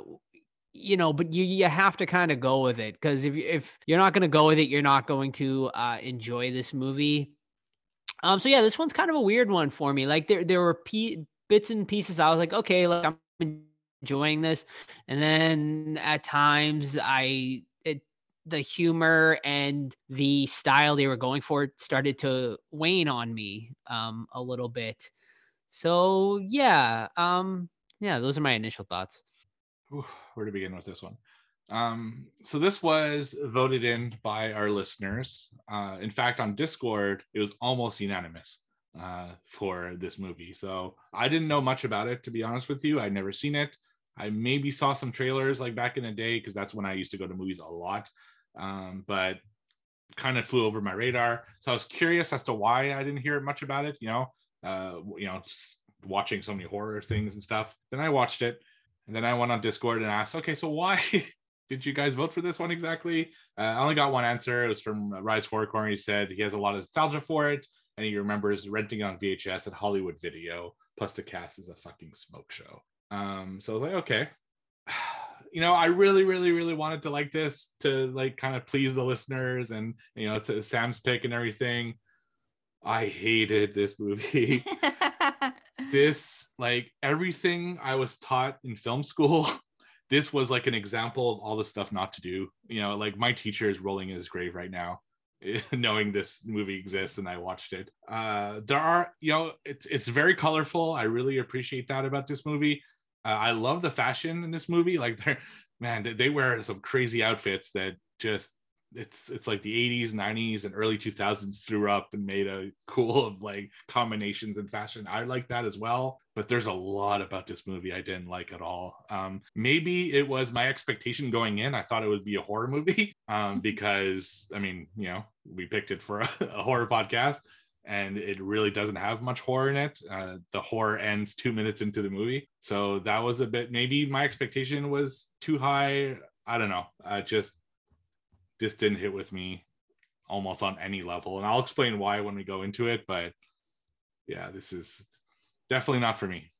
you know, but you you have to kind of go with it because if if you're not going to go with it, you're not going to uh, enjoy this movie. Um, so yeah, this one's kind of a weird one for me. Like there there were p- bits and pieces I was like, okay, like I'm enjoying this, and then at times I it the humor and the style they were going for started to wane on me um a little bit. So yeah, um yeah, those are my initial thoughts. Ooh, where to begin with this one? Um, so this was voted in by our listeners. Uh, in fact, on Discord, it was almost unanimous uh, for this movie. So I didn't know much about it, to be honest with you. I'd never seen it. I maybe saw some trailers like back in the day because that's when I used to go to movies a lot, um, but kind of flew over my radar. So I was curious as to why I didn't hear much about it. You know, uh, you know, watching so many horror things and stuff. Then I watched it and then I went on Discord and asked, okay, so why did you guys vote for this one exactly? Uh, I only got one answer. It was from Rise Horror Corner. He said he has a lot of nostalgia for it and he remembers renting on VHS at Hollywood Video. Plus, the cast is a fucking smoke show. Um, so I was like, okay. You know, I really, really, really wanted to like this to like kind of please the listeners and you know, Sam's pick and everything. I hated this movie. this like everything I was taught in film school. This was like an example of all the stuff not to do. You know, like my teacher is rolling in his grave right now, knowing this movie exists and I watched it. Uh, there are, you know, it's it's very colorful. I really appreciate that about this movie. Uh, I love the fashion in this movie. Like they're man, they- wear some crazy outfits that just it's it's like the 80s 90s and early 2000s threw up and made a cool of like combinations in fashion i like that as well but there's a lot about this movie i didn't like at all. Um maybe it was my expectation going in i thought it would be a horror movie um because i mean you know we picked it for a, a horror podcast and it really doesn't have much horror in it. Uh, the horror ends two minutes into the movie so that was a bit maybe my expectation was too high i don't know. I just this didn't hit with me almost on any level and i'll explain why when we go into it but yeah this is definitely not for me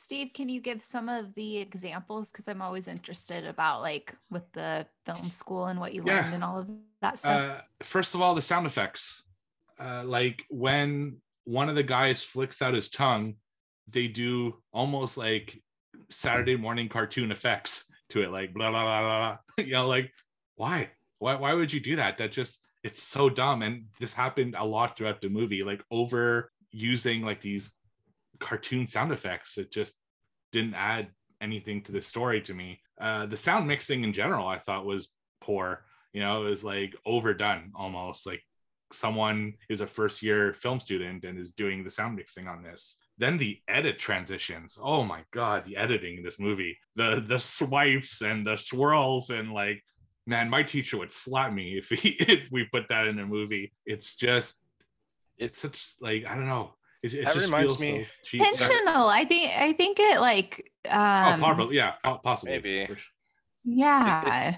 Steve, can you give some of the examples? Because I'm always interested about like with the film school and what you Yeah. learned and all of that stuff. uh, first of all the sound effects uh, like when one of the guys flicks out his tongue they do almost like saturday morning cartoon effects to it like blah blah blah blah, blah. you know like why why why would you do that that just it's so dumb and this happened a lot throughout the movie like over using like these cartoon sound effects it just didn't add anything to the story to me uh the sound mixing in general i thought was poor you know it was like overdone almost like someone is a first year film student and is doing the sound mixing on this. Then the edit transitions. Oh my god, the editing in this movie. The the swipes and the swirls and like man, my teacher would slap me if he if we put that in a movie. It's just it's such like I don't know. It, it That just reminds feels me- so. Intentional. I think I think it like Oh, um probably yeah, po- possibly. Maybe. For sure. yeah.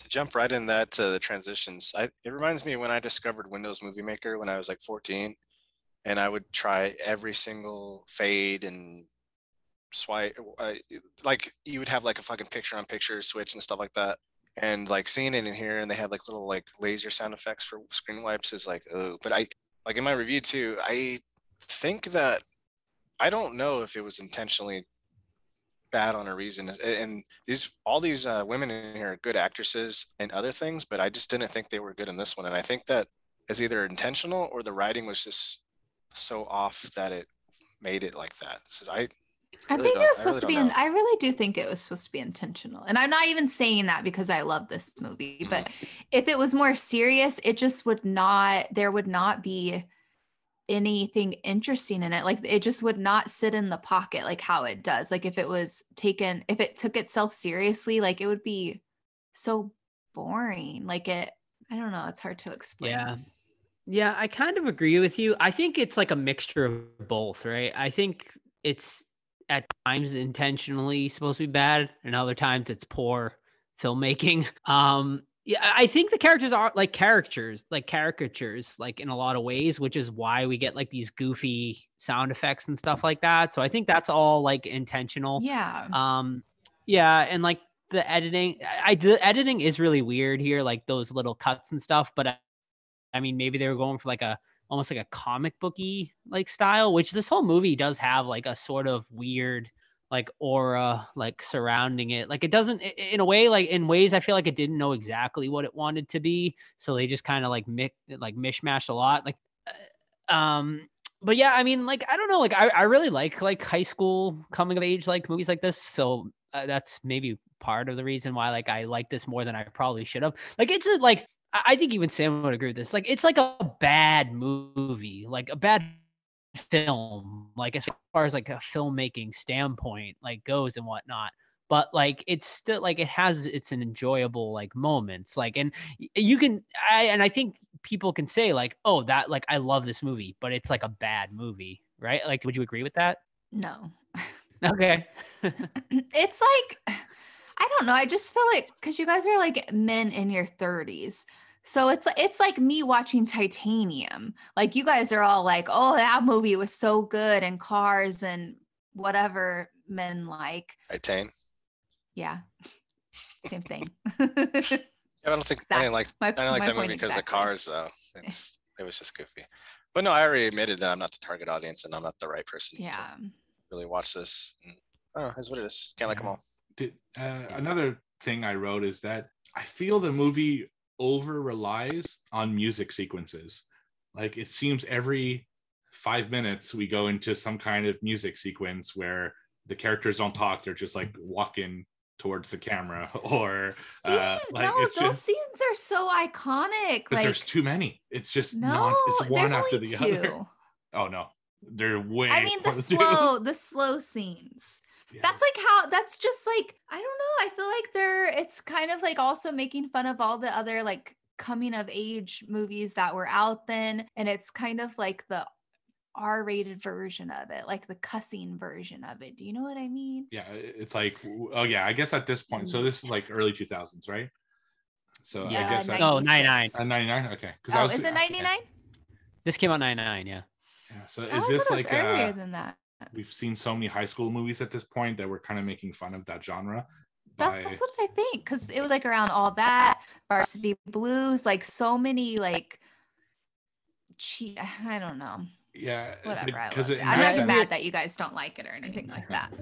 to jump right in that to the transitions I, it reminds me when i discovered windows movie maker when i was like 14 and i would try every single fade and swipe uh, like you would have like a fucking picture on picture switch and stuff like that and like seeing it in here and they have like little like laser sound effects for screen wipes is like oh but i like in my review too i think that i don't know if it was intentionally bad on a reason and these all these uh, women in here are good actresses and other things but i just didn't think they were good in this one and i think that is either intentional or the writing was just so off that it made it like that. So i I really think it was supposed to be. In. I really do think it was supposed to be intentional, and I'm not even saying that because I love this movie. Mm-hmm. But if it was more serious, it just would not. There would not be anything interesting in it. Like it just would not sit in the pocket like how it does. Like if it was taken, if it took itself seriously, like it would be so boring. Like it. I don't know. It's hard to explain. Yeah. Yeah, I kind of agree with you. I think it's like a mixture of both, right? I think it's at times intentionally supposed to be bad, and other times it's poor filmmaking. Um, yeah, I think the characters are like characters, like caricatures, like in a lot of ways, which is why we get like these goofy sound effects and stuff like that. So I think that's all like intentional. Yeah. Um, yeah, and like the editing, I, I the editing is really weird here, like those little cuts and stuff. But I, I mean, maybe they were going for like a almost like a comic booky like style, which this whole movie does have like a sort of weird like aura like surrounding it. Like it doesn't in a way like in ways I feel like it didn't know exactly what it wanted to be, so they just kind of like mix like mishmash a lot. Like, uh, um, but yeah, I mean, like I don't know, like I, I really like like high school coming of age like movies like this, so uh, that's maybe part of the reason why like I like this more than I probably should have. Like it's a, like I think even Sam would agree with this. Like it's like a bad movie, like a bad film, like as far as like a filmmaking standpoint like goes and whatnot. But like it's still like it has its an enjoyable like moments. Like and you can I and I think people can say like, oh that like I love this movie, but it's like a bad movie, right? Like would you agree with that? No. Okay. it's like I don't know. I just feel like because you guys are like men in your 30s. So it's it's like me watching Titanium. Like you guys are all like, "Oh, that movie was so good," and Cars and whatever men like. Titane. Yeah, same thing. Yeah, I don't think I Exact- didn't like my, I didn't like that movie point because of cars though. It's it was just goofy. But no, I already admitted that I'm not the target audience and I'm not the right person Yeah. to really watch this. And, I don't it's what it is. Can't like them all. Did, uh, another thing I wrote is that I feel the movie over relies on music sequences. Like it seems every five minutes we go into some kind of music sequence where the characters don't talk; they're just like walking towards the camera, or Steve, uh, like no, those just. scenes are so iconic. But like there's too many. It's just no, non. It's one after the two. other. Oh no, they're way. I mean the two. slow, the slow scenes. Yeah. That's like how that's just like I don't know. I feel like they're it's kind of like also making fun of all the other like coming of age movies that were out then and it's kind of like the R-rated version of it, like the cussing version of it. Do you know what I mean? yeah it's like oh yeah i guess at this point so this is like early 2000s right so Yeah, i guess that, Oh, 99. uh, 99 okay because Oh, I was, is it 99? This came out 99, yeah. yeah. so Oh, is I this thought it was like earlier uh, than that. We've seen so many high school movies at this point that we're kind of making fun of that genre by That's what I think because it was like around all that varsity blues, like so many like cheat. I don't know. yeah Whatever. I because loved it it. I'm not even mad that you guys don't like it or anything like that.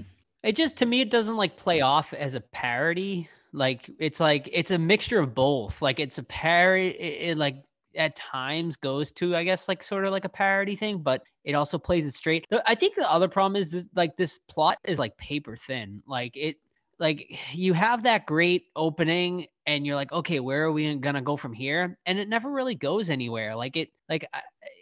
It just to me it doesn't like play off as a parody. Like it's like it's a mixture of both. Like it's a parody it, it like at times goes to I guess like sort of like a parody thing, but it also plays it straight. I think the other problem is this, like this plot is like paper thin. Like it like you have that great opening and you're like okay where are we gonna go from here and it never really goes anywhere like it like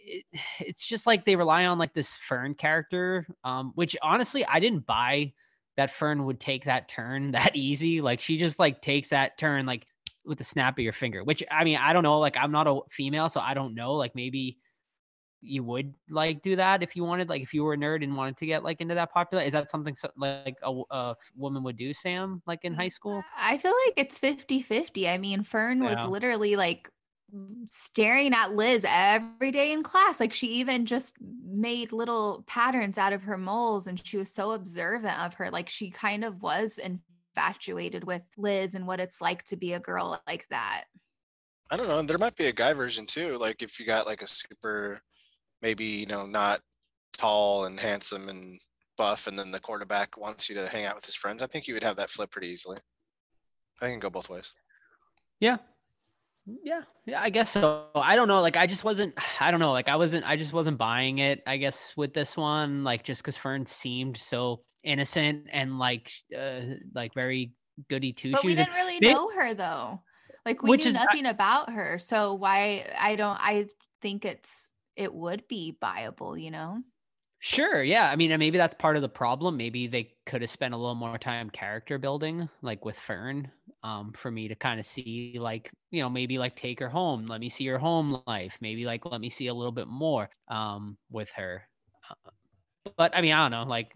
it, it's just like they rely on like this fern character um which honestly i didn't buy that fern would take that turn that easy like she just like takes that turn like with the snap of your finger which i mean i don't know like i'm not a female so i don't know like maybe you would like do that if you wanted like if you were a nerd and wanted to get like into that popular is that something so, like a woman would do sam like in high mm, school I feel like it's 50 50. I mean, Fern was Yeah. literally like staring at Liz every day in class. Like she even just made little patterns out of her moles and she was so observant of her. Like she kind of was infatuated with Liz and what it's like to be a girl like that. I don't know. There might be a guy version too. Like if you got like a super, maybe you know not tall and handsome and buff, and then the quarterback wants you to hang out with his friends. I think you would have that flip pretty easily. I can go both ways. yeah yeah yeah i guess so i don't know like i just wasn't i don't know like i wasn't i just wasn't buying it i guess with this one like just because fern seemed so innocent and like uh like very goody two shoes. But we didn't really know her though. Like we knew is- I- nothing about her. So why I don't I think it's it would be buyable, you know? Sure, yeah. I mean, maybe that's part of the problem. Maybe they could have spent a little more time character building, like with Fern, um, for me to kind of see, like, you know, maybe like take her home. Let me see her home life. Maybe like let me see a little bit more um, with her. But I mean, I don't know, like,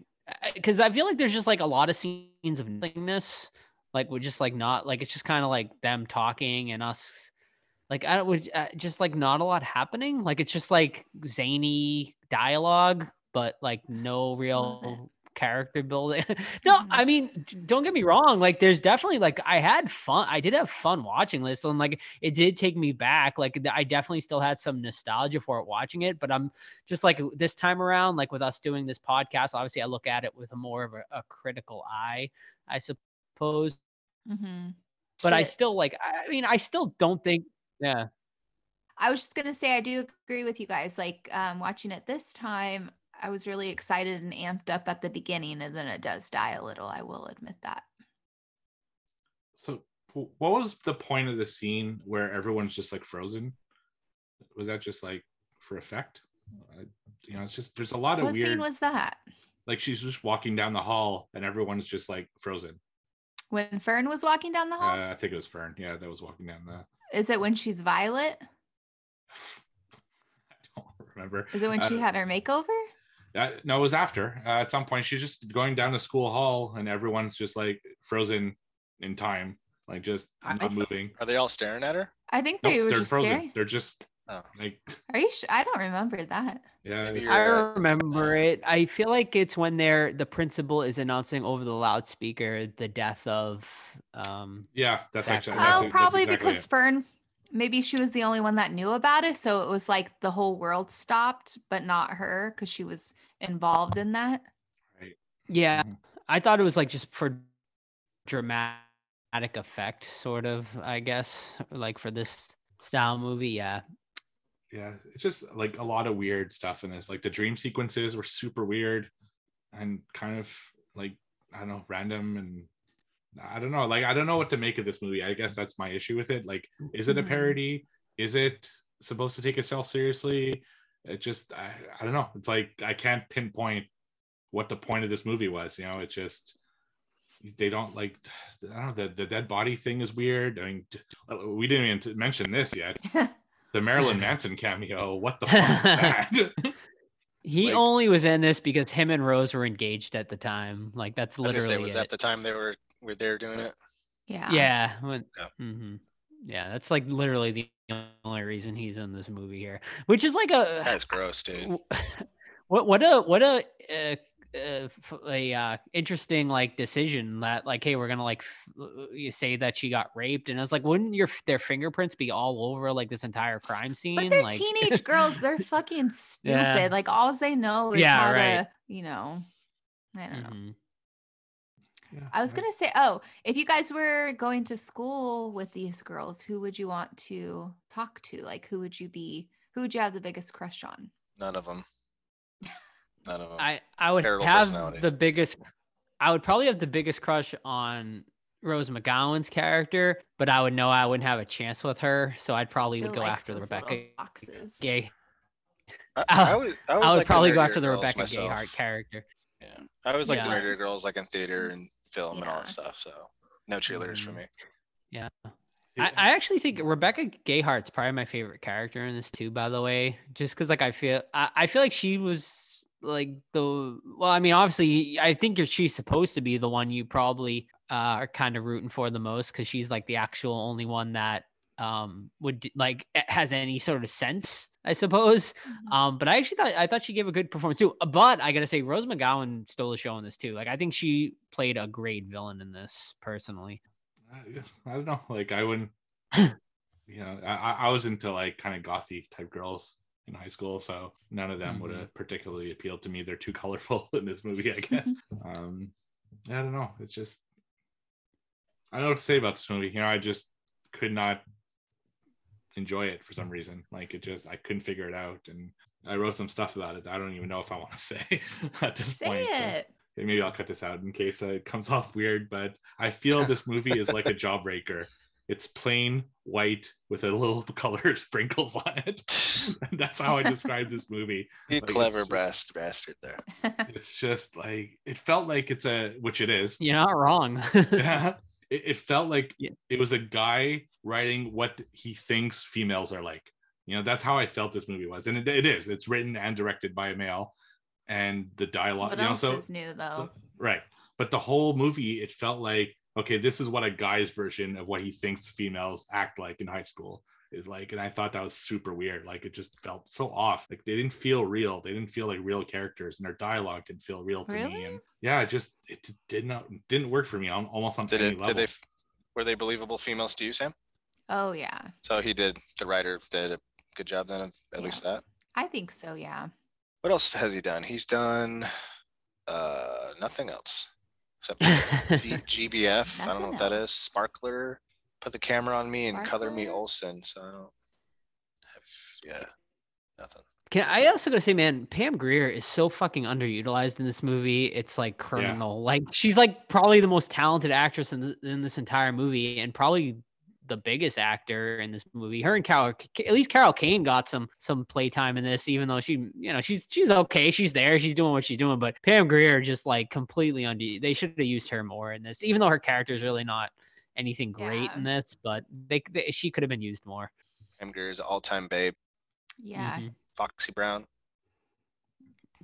because I feel like there's just like a lot of scenes of nothingness, like we're just like not like it's just kind of like them talking and us like I don't would uh, just like not a lot happening. Like it's just like zany dialogue, but like no real character building. no, Mhm. I mean, don't get me wrong. Like there's definitely like I had fun. I did have fun watching this, and like it did take me back. Like I definitely still had some nostalgia for it watching it. But I'm just like this time around, like with us doing this podcast, obviously I look at it with a more of a, a critical eye, I suppose Mm-hmm. but I still like. I I mean, I still don't think. Yeah. I was just gonna say I do agree with you guys. Like um, watching it this time, I was really excited and amped up at the beginning, and then it does die a little. I will admit that. So, what was the point of the scene where everyone's just like frozen? Was that just like for effect? I, you know, it's just there's a lot of What weird. scene was that? like she's just walking down the hall and everyone's just like frozen. When Fern was walking down the hall? Uh, I think it was Fern. Yeah, that was walking down the. Is it when she's Violet? I don't remember. Is it when she had her makeover? Uh, no, it was after. Uh, at some point, she's just going down the school hall, and everyone's just like frozen in time, like just I- not moving. Are they all staring at her? I think Nope, they were they're just frozen. staring. They're just Oh. like, Are you? Sh- I don't remember that. yeah. Maybe it's- I uh, remember it. I feel like it's when they're the principal is announcing over the loudspeaker the death of um yeah, that's That actually. That's, oh, it- that's probably exactly because it. Fern. Maybe she was the only one that knew about it, so it was like the whole world stopped, but not her because she was involved in that. Right. Yeah. Mhm. I thought it was like just for dramatic effect, sort of, I guess, like for this style movie. Yeah. yeah it's just like a lot of weird stuff in this like the dream sequences were super weird and kind of like i don't know random and i don't know like i don't know what to make of this movie i guess that's my issue with it like is it a Mhm. parody is it supposed to take itself seriously it just I, I don't know it's like i can't pinpoint what the point of this movie was you know it's just they don't like i don't know the, the dead body thing is weird i mean we didn't even mention this yet the Marilyn Manson cameo. What the fuck was that? He Like- only was in this because him and Rose were engaged at the time. Like that's I was literally gonna say, was it. that the time they were were there doing it? Yeah. Yeah. When, Yeah. mhm. Yeah, that's like literally the only reason he's in this movie here, which is like a That's gross, dude. what what a what a uh, uh, f- a uh, interesting like decision that like hey we're gonna like f- uh, you say that she got raped and it's like wouldn't your their fingerprints be all over like this entire crime scene But they're like teenage girls. They're fucking stupid. Yeah. Like all they know is Yeah, how right. to, you know. I don't know. Yeah, I was gonna say, oh, if you guys were going to school with these girls, who would you want to talk to? Like, who would you be? Who would you have the biggest crush on? None of them. None of them. I I would Terrible have the biggest I would probably have the biggest crush on Rose McGowan's character, but I would know I wouldn't have a chance with her, so I'd probably would go after the Rebecca little boxes. Gay. I, I- I would, I, I, would like probably go after the Rebecca myself. Gayheart character. Yeah, I always like the Yeah. nerdier girls, like in theater mm. and film and all that stuff. So no cheerleaders for Mhm. me. I, I actually think Rebecca Gayheart's probably my favorite character in this too. By the way, just because like I feel I, I feel like she was like the well, I mean obviously I think you're, she's supposed to be the one you probably uh, are kind of rooting for the most because she's like the actual only one that um would like has any sort of sense I suppose. Mhm. Um, but I actually thought I thought she gave a good performance too. Uh, But I gotta say, Rose McGowan stole the show in this too. Like I think she played a great villain in this personally. I, I don't know. Like I wouldn't. you know, I, I I was into like kind of gothy type girls in high school, so none of them would Mhm. have particularly appealed to me. They're too colorful in this movie, I guess. um, I don't know. It's just I don't know what to say about this movie. You know, I just could not enjoy it for some reason. Like it just I couldn't figure it out, and I wrote some stuff about it. that I don't even know if I want to say at this Say point. it. Maybe I'll cut this out in case uh, it comes off weird, but I feel this movie is like a jawbreaker. It's plain white with a little color sprinkles on it. That's how I describe this movie. You Like, clever just- brast bastard there. It's just like it felt like it's a which it is. You're not wrong. Yeah. It, it felt like Yeah. it was a guy writing what he thinks females are like. You know, that's how I felt this movie was. And it, it is. It's written and directed by a male. And the dialogue, what you know, else so is new though? Right. But the whole movie, it felt like, okay, this is what a guy's version of what he thinks females act like in high school is like. And I thought that was super weird. Like it just felt so off. Like they didn't feel real. They didn't feel like real characters and their dialogue didn't feel real to me. And yeah, it just, it did not, didn't work for me on almost on Did any it? level. Did they? Were they believable females to you, Sam? Oh yeah, So he did. The writer did a good job then. At Yeah. least that. I think so. Yeah. What else has he done? He's done uh nothing else except G- GBF. I don't know what Nothing that is. Sparkler. Put the camera on me and color me Sparkler? Olsen. So I don't have. Yeah, nothing. Can I also gotta say, man, Pam Grier is so fucking underutilized in this movie. It's like criminal. Like she's like probably the most talented actress in the, in this entire movie, and probably the biggest actor in this movie. Her and Carol, at least Carol Kane got some some playtime in this, even though she, you know, she's she's okay. She's there. She's doing what she's doing. But Pam Grier just like completely under. They should have used her more in this, even though her character is really not anything great Yeah. in this. But they, they she could have been used more. Pam Grier is all-time babe. Yeah. Mhm. Foxy Brown.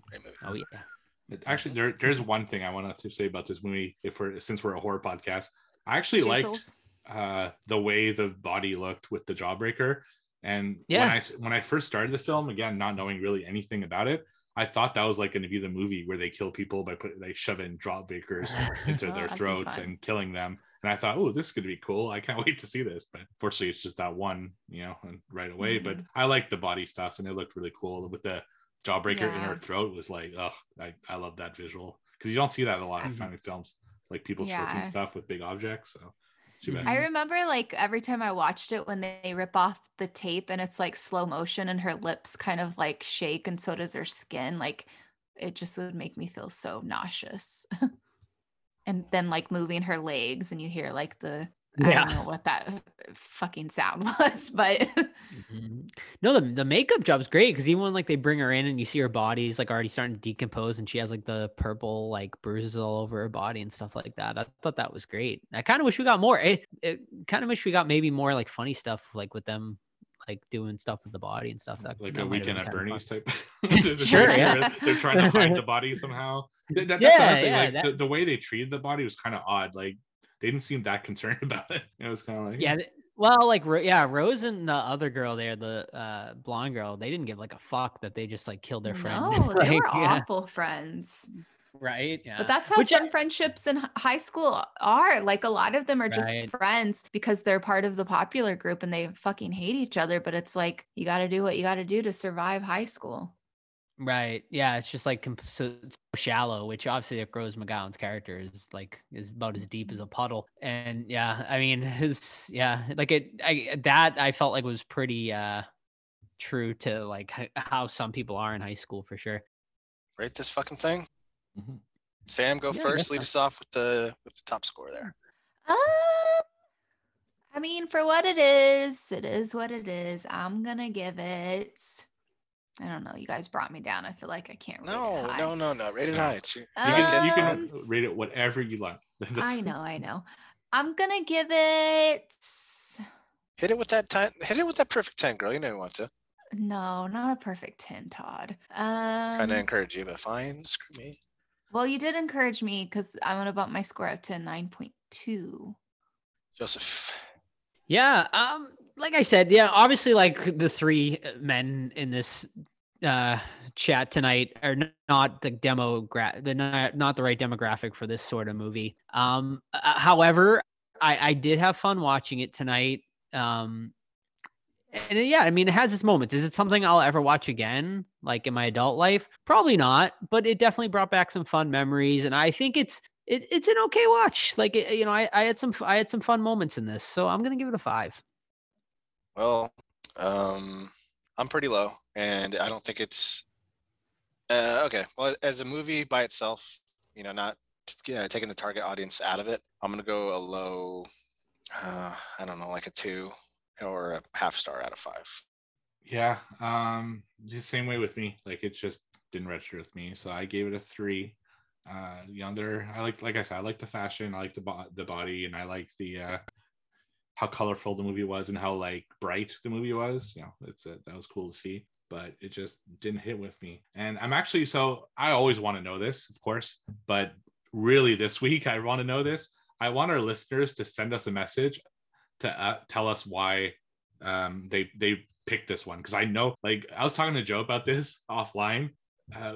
Great movie. Oh yeah. Actually, there, there's one thing I want to say about this movie. If we're since we're a horror podcast, I actually liked uh the way the body looked with the jawbreaker and Yeah. when i when i first started the film again not knowing really anything about it i thought that was like going to be the movie where they kill people by putting they shove in jawbreakers into Oh, their throats and killing them and i thought oh this could be cool i can't wait to see this but fortunately it's just that one you know and right away but Mhm. i like the body stuff and it looked really cool with the jawbreaker in her throat was like oh i, I love that visual because you don't see that in a lot of family films like people Yeah. choking stuff with big objects so. I remember like every time I watched it when they rip off the tape and it's like slow motion and her lips kind of like shake and so does her skin. Like it just would make me feel so nauseous. and then like moving her legs and you hear like the I don't know what that fucking sound was, but Mhm. No, the the makeup job's great because even when like they bring her in and you see her body's like already starting to decompose and she has like the purple like bruises all over her body and stuff like that. I thought that was great. I kind of wish we got more. It, it kind of wish we got maybe more like funny stuff like with them like doing stuff with the body and stuff. That like that a might have weekend been at kinda fun. Bernie's type. Sure, yeah. They're trying to hide the body somehow. Th- that- that's Yeah, another thing. yeah, like that- the, the way they treated the body was kind of odd. Like they didn't seem that concerned about it. It was kind of like Yeah. th- Well, like yeah, Rose and the other girl there, the uh blonde girl, they didn't give like a fuck that they just like killed their friend. no, they were yeah, awful friends. right. Yeah. But that's how Which I- some friendships in high school are. Like a lot of them are just Right. friends because they're part of the popular group and they fucking hate each other. But it's like you got to do what you got to do to survive high school. Right. Yeah. It's just like so, so shallow, which obviously like Rose McGowan's character is like is about as deep as a puddle. And yeah, I mean his yeah, like it I that I felt like was pretty uh true to like how some people are in high school for sure. Rate this fucking thing. Mhm. Sam, go Yeah, first. Lead so. us off with the with the top score there. Um, I mean, for what it is, it is what it is. I'm gonna give it. I don't know. You guys brought me down. I feel like I can't. rate it No, high. no, no, no. Rated high. It's your, You can, you Um, can rate it whatever you like. I know, I know. I'm gonna give it. hit it with that ten. Hit it with that perfect ten, girl. You know you want to. No, not a perfect ten, Todd. Trying Um, to encourage you, but fine. Screw me. well, you did encourage me because I'm gonna bump my score up to nine point two. Joseph. Yeah, um, like I said, yeah, obviously, like the three men in this uh chat tonight are not the demogra the not, not the right demographic for this sort of movie. Um, uh, however, I I did have fun watching it tonight. Um, and yeah, I mean, it has its moments. Is it something I'll ever watch again, like in my adult life? Probably not, but it definitely brought back some fun memories, and I think it's it, it's an okay watch. Like you know, I, I had some I had some fun moments in this, so I'm gonna give it a five. Well, um, I'm pretty low, and I don't think it's uh, okay. Well, as a movie by itself, you know, not yeah, taking the target audience out of it, I'm gonna go a low. Uh, I don't know, like a two or a half star out of five. Yeah, um, the same way with me. Like it just didn't register with me, so I gave it a three. Uh, yonder, I like, like I said, I like the fashion, I like the bo- the body, and I like the uh, how colorful the movie was and how like bright the movie was. You know, it's a, that was cool to see, but it just didn't hit with me. And I'm actually so I always want to know this, of course, but really this week I want to know this. I want our listeners to send us a message to uh, tell us why um, they they picked this one because I know like I was talking to Joe about this offline. Uh,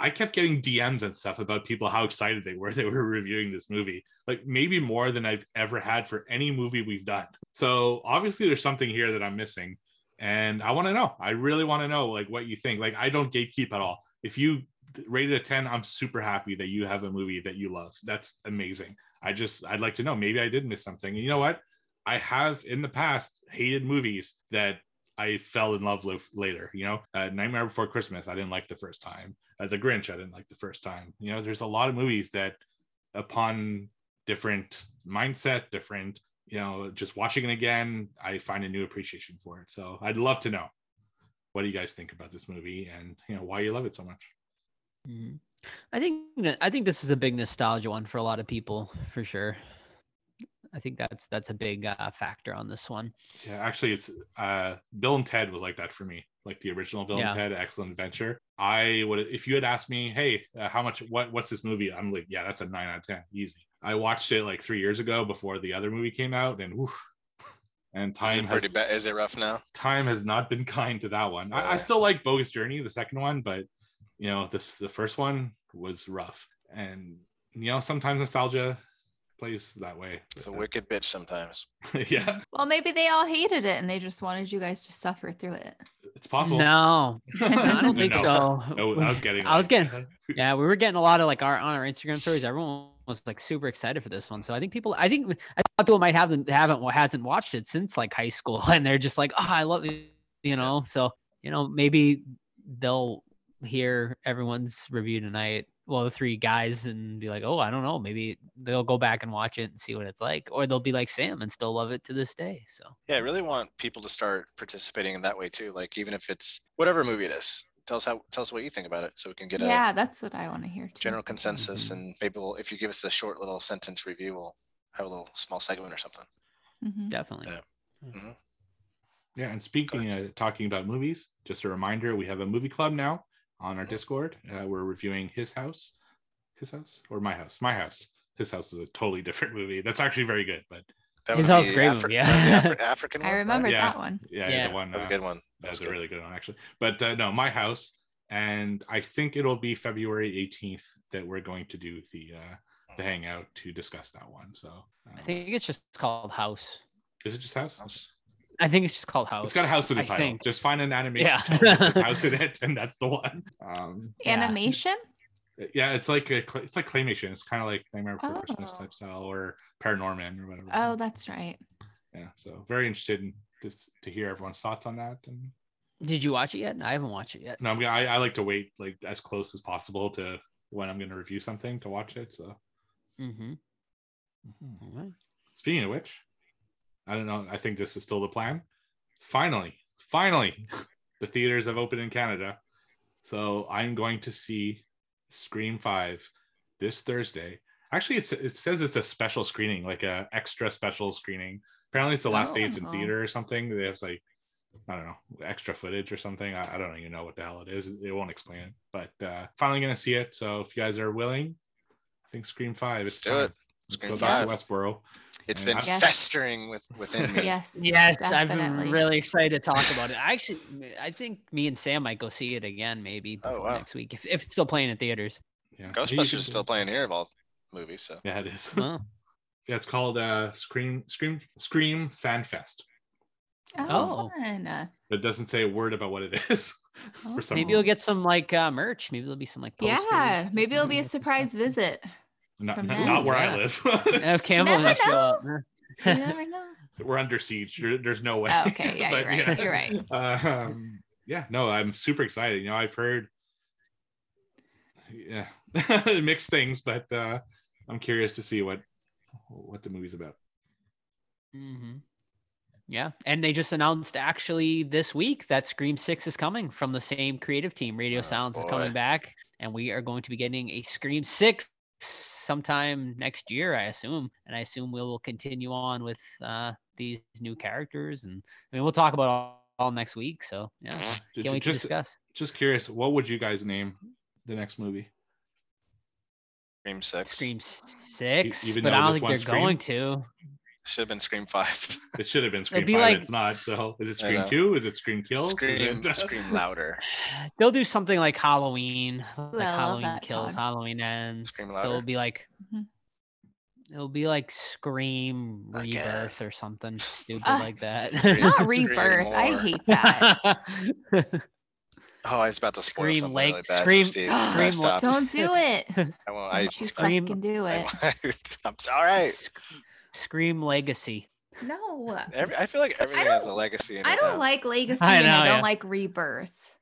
I kept getting DMs and stuff about people how excited they were they were reviewing this movie, like maybe more than I've ever had for any movie we've done. So obviously there's something here that I'm missing, and I want to know. I really want to know like what you think. Like I don't gatekeep at all. If you rated it a 10, I'm super happy that you have a movie that you love. That's amazing. I just I'd like to know. Maybe I did miss something. And you know what? I have in the past hated movies that I fell in love with later. You know, uh, Nightmare Before Christmas, I didn't like the first time. Uh, the Grinch, I didn't like the first time. You know, there's a lot of movies that, upon different mindset, different, you know, just watching it again, I find a new appreciation for it. So I'd love to know what do you guys think about this movie and you know why you love it so much. Mhm. I think I think this is a big nostalgia one for a lot of people, for sure. I think that's that's a big uh, factor on this one. Yeah, actually, it's uh, Bill and Ted was like that for me, like the original Bill Yeah. and Ted, Excellent Adventure. I would, if you had asked me, hey, uh, how much, what, what's this movie? I'm like, yeah, that's a nine out of ten, easy. I watched it like three years ago before the other movie came out, and woof, and Is time it pretty has bad? Is it rough now? time has not been kind to that one. I, I Yeah. still like Bogus Journey, the second one, but you know, this the first one was rough, and you know, sometimes nostalgia plays that way. It's a wicked bitch sometimes. yeah, Well, maybe they all hated it and they just wanted you guys to suffer through it. it's possible. No, no, I don't think No. so. No, I was getting. I was getting. Yeah, we were getting a lot of like our on our Instagram stories. Everyone was like super excited for this one. So I think people, I think I thought people might haven't haven't what hasn't watched it since like high school, and they're just like, oh, I love it, you know. So you know, maybe they'll hear everyone's review tonight. Well, the three guys and be like, oh, I don't know. Maybe they'll go back and watch it and see what it's like, or they'll be like Sam and still love it to this day. So Yeah, I really want people to start participating in that way too. Like even if it's whatever movie it is, tell us how tell us what you think about it, so we can get a yeah, that's what I want to hear too. general consensus. Mhm. And maybe we'll, if you give us a short little sentence review, we'll have a little small segment or something. Mhm. definitely. Yeah. Yeah, and speaking, uh, talking about movies, just a reminder: we have a movie club now on our Discord. Uh, we're reviewing His House, His House, or My House. My House. His House is a totally different movie. That's actually very good, but That His was House the great Afri- movie, that was the yeah. Afri- African one. I right? remember Yeah. that one. yeah, Yeah. the one That was a uh, good one. That That's was a really good one, actually. But uh, no, my house, and I think it'll be February 18th that we're going to do the uh, the hangout to discuss that one. So um, I think it's just called House. is it just house? House. I think it's just called House. It's got a house in the I title. think. Just find an animation Yeah. film house in it, and that's the one. Um, Animation? yeah, it's like a, it's like claymation. It's kind of like Nightmare Before Christmas Oh. type style or Paranorman or whatever. Oh, that's right. yeah. So very interested in just to hear everyone's thoughts on that. And Did you watch it yet? I haven't watched it yet. no, I'm I, I like to wait like as close as possible to when I'm going to review something to watch it. So, Mm-hmm. Mhm. speaking of which, I don't know. I think this is still the plan. Finally, finally, the theaters have opened in Canada. So I'm going to see Scream 5 this Thursday. Actually, it's, it says it's a special screening, like a extra special screening. Apparently, it's the last day it's in Oh. theater or something. They have like, I don't know, extra footage or something. I, I don't even know what the hell it is. It won't explain it. But uh, finally going to see it. So if you guys are willing, I think Scream 5. Let's it's do time. it. Scream go back to Woodsboro. It's Yeah. been Yes. festering with within me. Yes. Yes, I've been really excited to talk about it. I actually, I think me and Sam might go see it again, maybe Oh, wow. next week if, if it's still playing in theaters. Yeah. Ghostbusters is still playing here of all movies. So Yeah, it is. Well, Yeah, it's called uh Scream Scream Scream Fan Fest. Oh, Oh. fun. It doesn't say a word about what it is. Oh. For some maybe you'll get some like uh, merch. Maybe there'll be some like posters Yeah, maybe it'll be a surprise visit. Not, not, not where Yeah. I live. If Campbell Never will show up. You never know. We're under siege. There- there's no way. Oh, okay, yeah, But, you're right. You're right. Um, yeah, no, I'm super excited. You know, I've heard yeah mixed things, but uh I'm curious to see what what the movie's about. hmm Yeah, and they just announced actually this week that Scream Six is coming from the same creative team. Radio Oh, Sounds is coming back, and we are going to be getting a Scream Six sometime next year, I assume. And I assume we will continue on with uh, these new characters, and I mean we'll talk about all, all next week. So yeah, can't wait to Just discuss. just curious, what would you guys name the next movie? Scream Six Scream Six, even but I don't think they're Scream? going to. Should have been Scream Five. It should have been Scream be Five. like- it's not. So is it Scream. Two? Is it Scream Kills? Scream it- Scream louder. They'll do something like Halloween, like I love Halloween that, kills, Todd. Halloween ends. Scream louder. so it'll be like Mhm. it'll be like Scream Again. Rebirth or something stupid Uh, like that. Scream- Not rebirth. I hate that. Oh, I was about to spoil Scream something leg- really bad. Scream- Steve. Scream I. Don't do it. I won't. I, Don't you Scream- fucking do it. I, I'm all right. Sc- Scream Legacy. No. Every, I feel like everything has a legacy in it. I don't now. like legacy I and I don't yeah. like rebirth.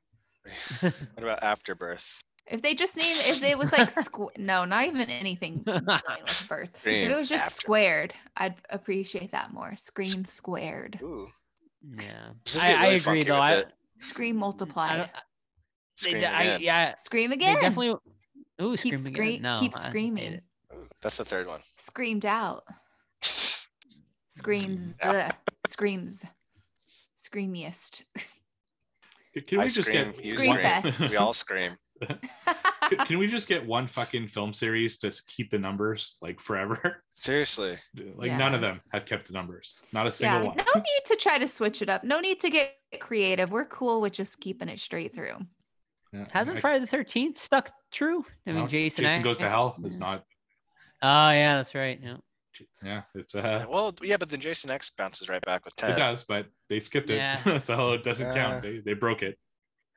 what about Afterbirth? If they just named if it was like squ- no, not even anything with birth. if it was just after- squared, I'd appreciate that more. Scream squared. Ooh, Yeah, Just I, get I agree though. I. Scream multiplied. don't- they, Scream d- I- again. yeah, Scream they again. definitely. Ooh, keep scream again. No, keep screaming. That's the third one. Screamed out. Screams. Uh, yeah. ugh, Screams. Screamiest. Can we I just scream. get You Scream scream. fest. We all scream. Can- Can we just get one fucking film series to keep the numbers like forever? Seriously. Like none of them have kept the numbers. Not a yeah. one. No need to try to switch it up. No need to get creative. We're cool with just keeping it straight through. Yeah, Hasn't I- Friday the Thirteenth stuck true? I mean, no, Jason. Jason X- goes to hell. It's not. Oh yeah, that's right. Yeah. Yeah, it's uh, Well, yeah, but then Jason X bounces right back with Ted. it does, but they skipped it, Yeah. so it doesn't Uh, count. They they broke it.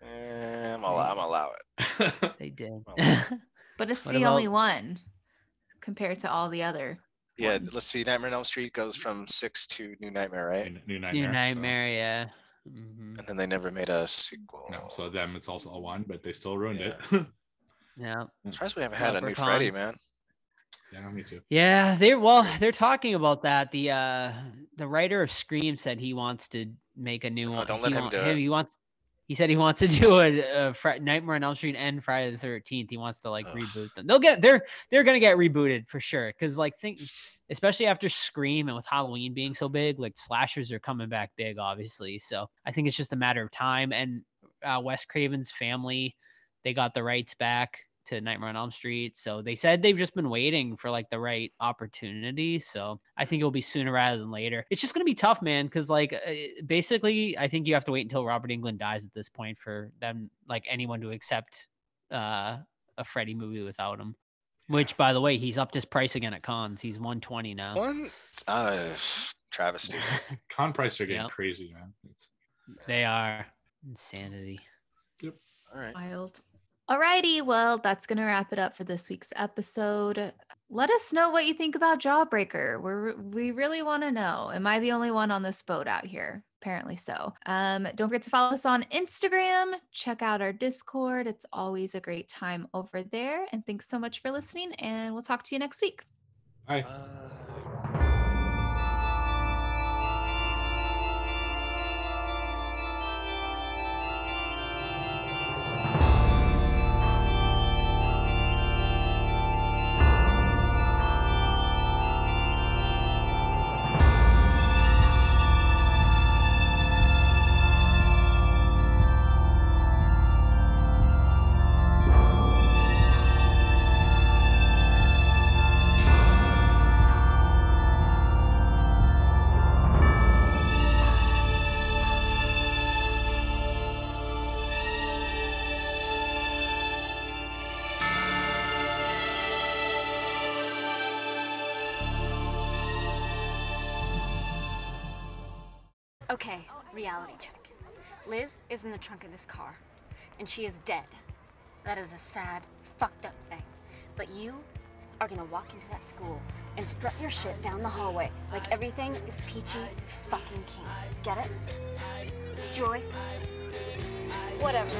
Eh, I'm, allow, I'm allow it. They did. Well, But it's What the only one compared to all the other. Yeah, ones. let's see. Nightmare on Elm Street goes from six to New Nightmare, right? New, New Nightmare. New so- Nightmare, yeah. Mhm. And then they never made a sequel. No, so them it's also a one, but they still ruined it. Yeah. I'm surprised we haven't had a new Leprechaun. Freddy, man. Yeah, me too. Yeah, they're well, they're talking about that. The uh the writer of Scream said he wants to make a new Oh, one. don't let he him wa- do it. He wants he said he wants to do a, a Fri- Nightmare on Elm Street and Friday the Thirteenth. He wants to like Ugh. reboot them. They'll get they're they're gonna get rebooted for sure. Because like think especially after Scream and with Halloween being so big, like slashers are coming back big, obviously. So I think it's just a matter of time. And uh, Wes Craven's family, they got the rights back to Nightmare on Elm Street. So they said they've just been waiting for like the right opportunity. So I think it'll be sooner rather than later. It's just gonna be tough, man, because like uh, basically, I think you have to wait until Robert Englund dies at this point for them, like anyone, to accept uh, a Freddy movie without him. Which, by the way, he's upped his price again at cons. He's 120 now. One uh, travesty. Con prices are getting Yep. crazy, man. It's, they are insanity. Yep. All right. Wild. Alrighty, well, that's gonna wrap it up for this week's episode. Let us know what you think about Jawbreaker. We're we really want to know. Am I the only one on this boat out here? apparently so. Um, don't forget to follow us on Instagram. Check out our Discord. It's always a great time over there. And thanks so much for listening. And we'll talk to you next week. Bye. Okay, reality check. Liz is in the trunk of this car, and she is dead. That is a sad, fucked up thing. But you are gonna walk into that school and strut your shit down the hallway like everything is peachy fucking king. Get it? Joy? Whatever.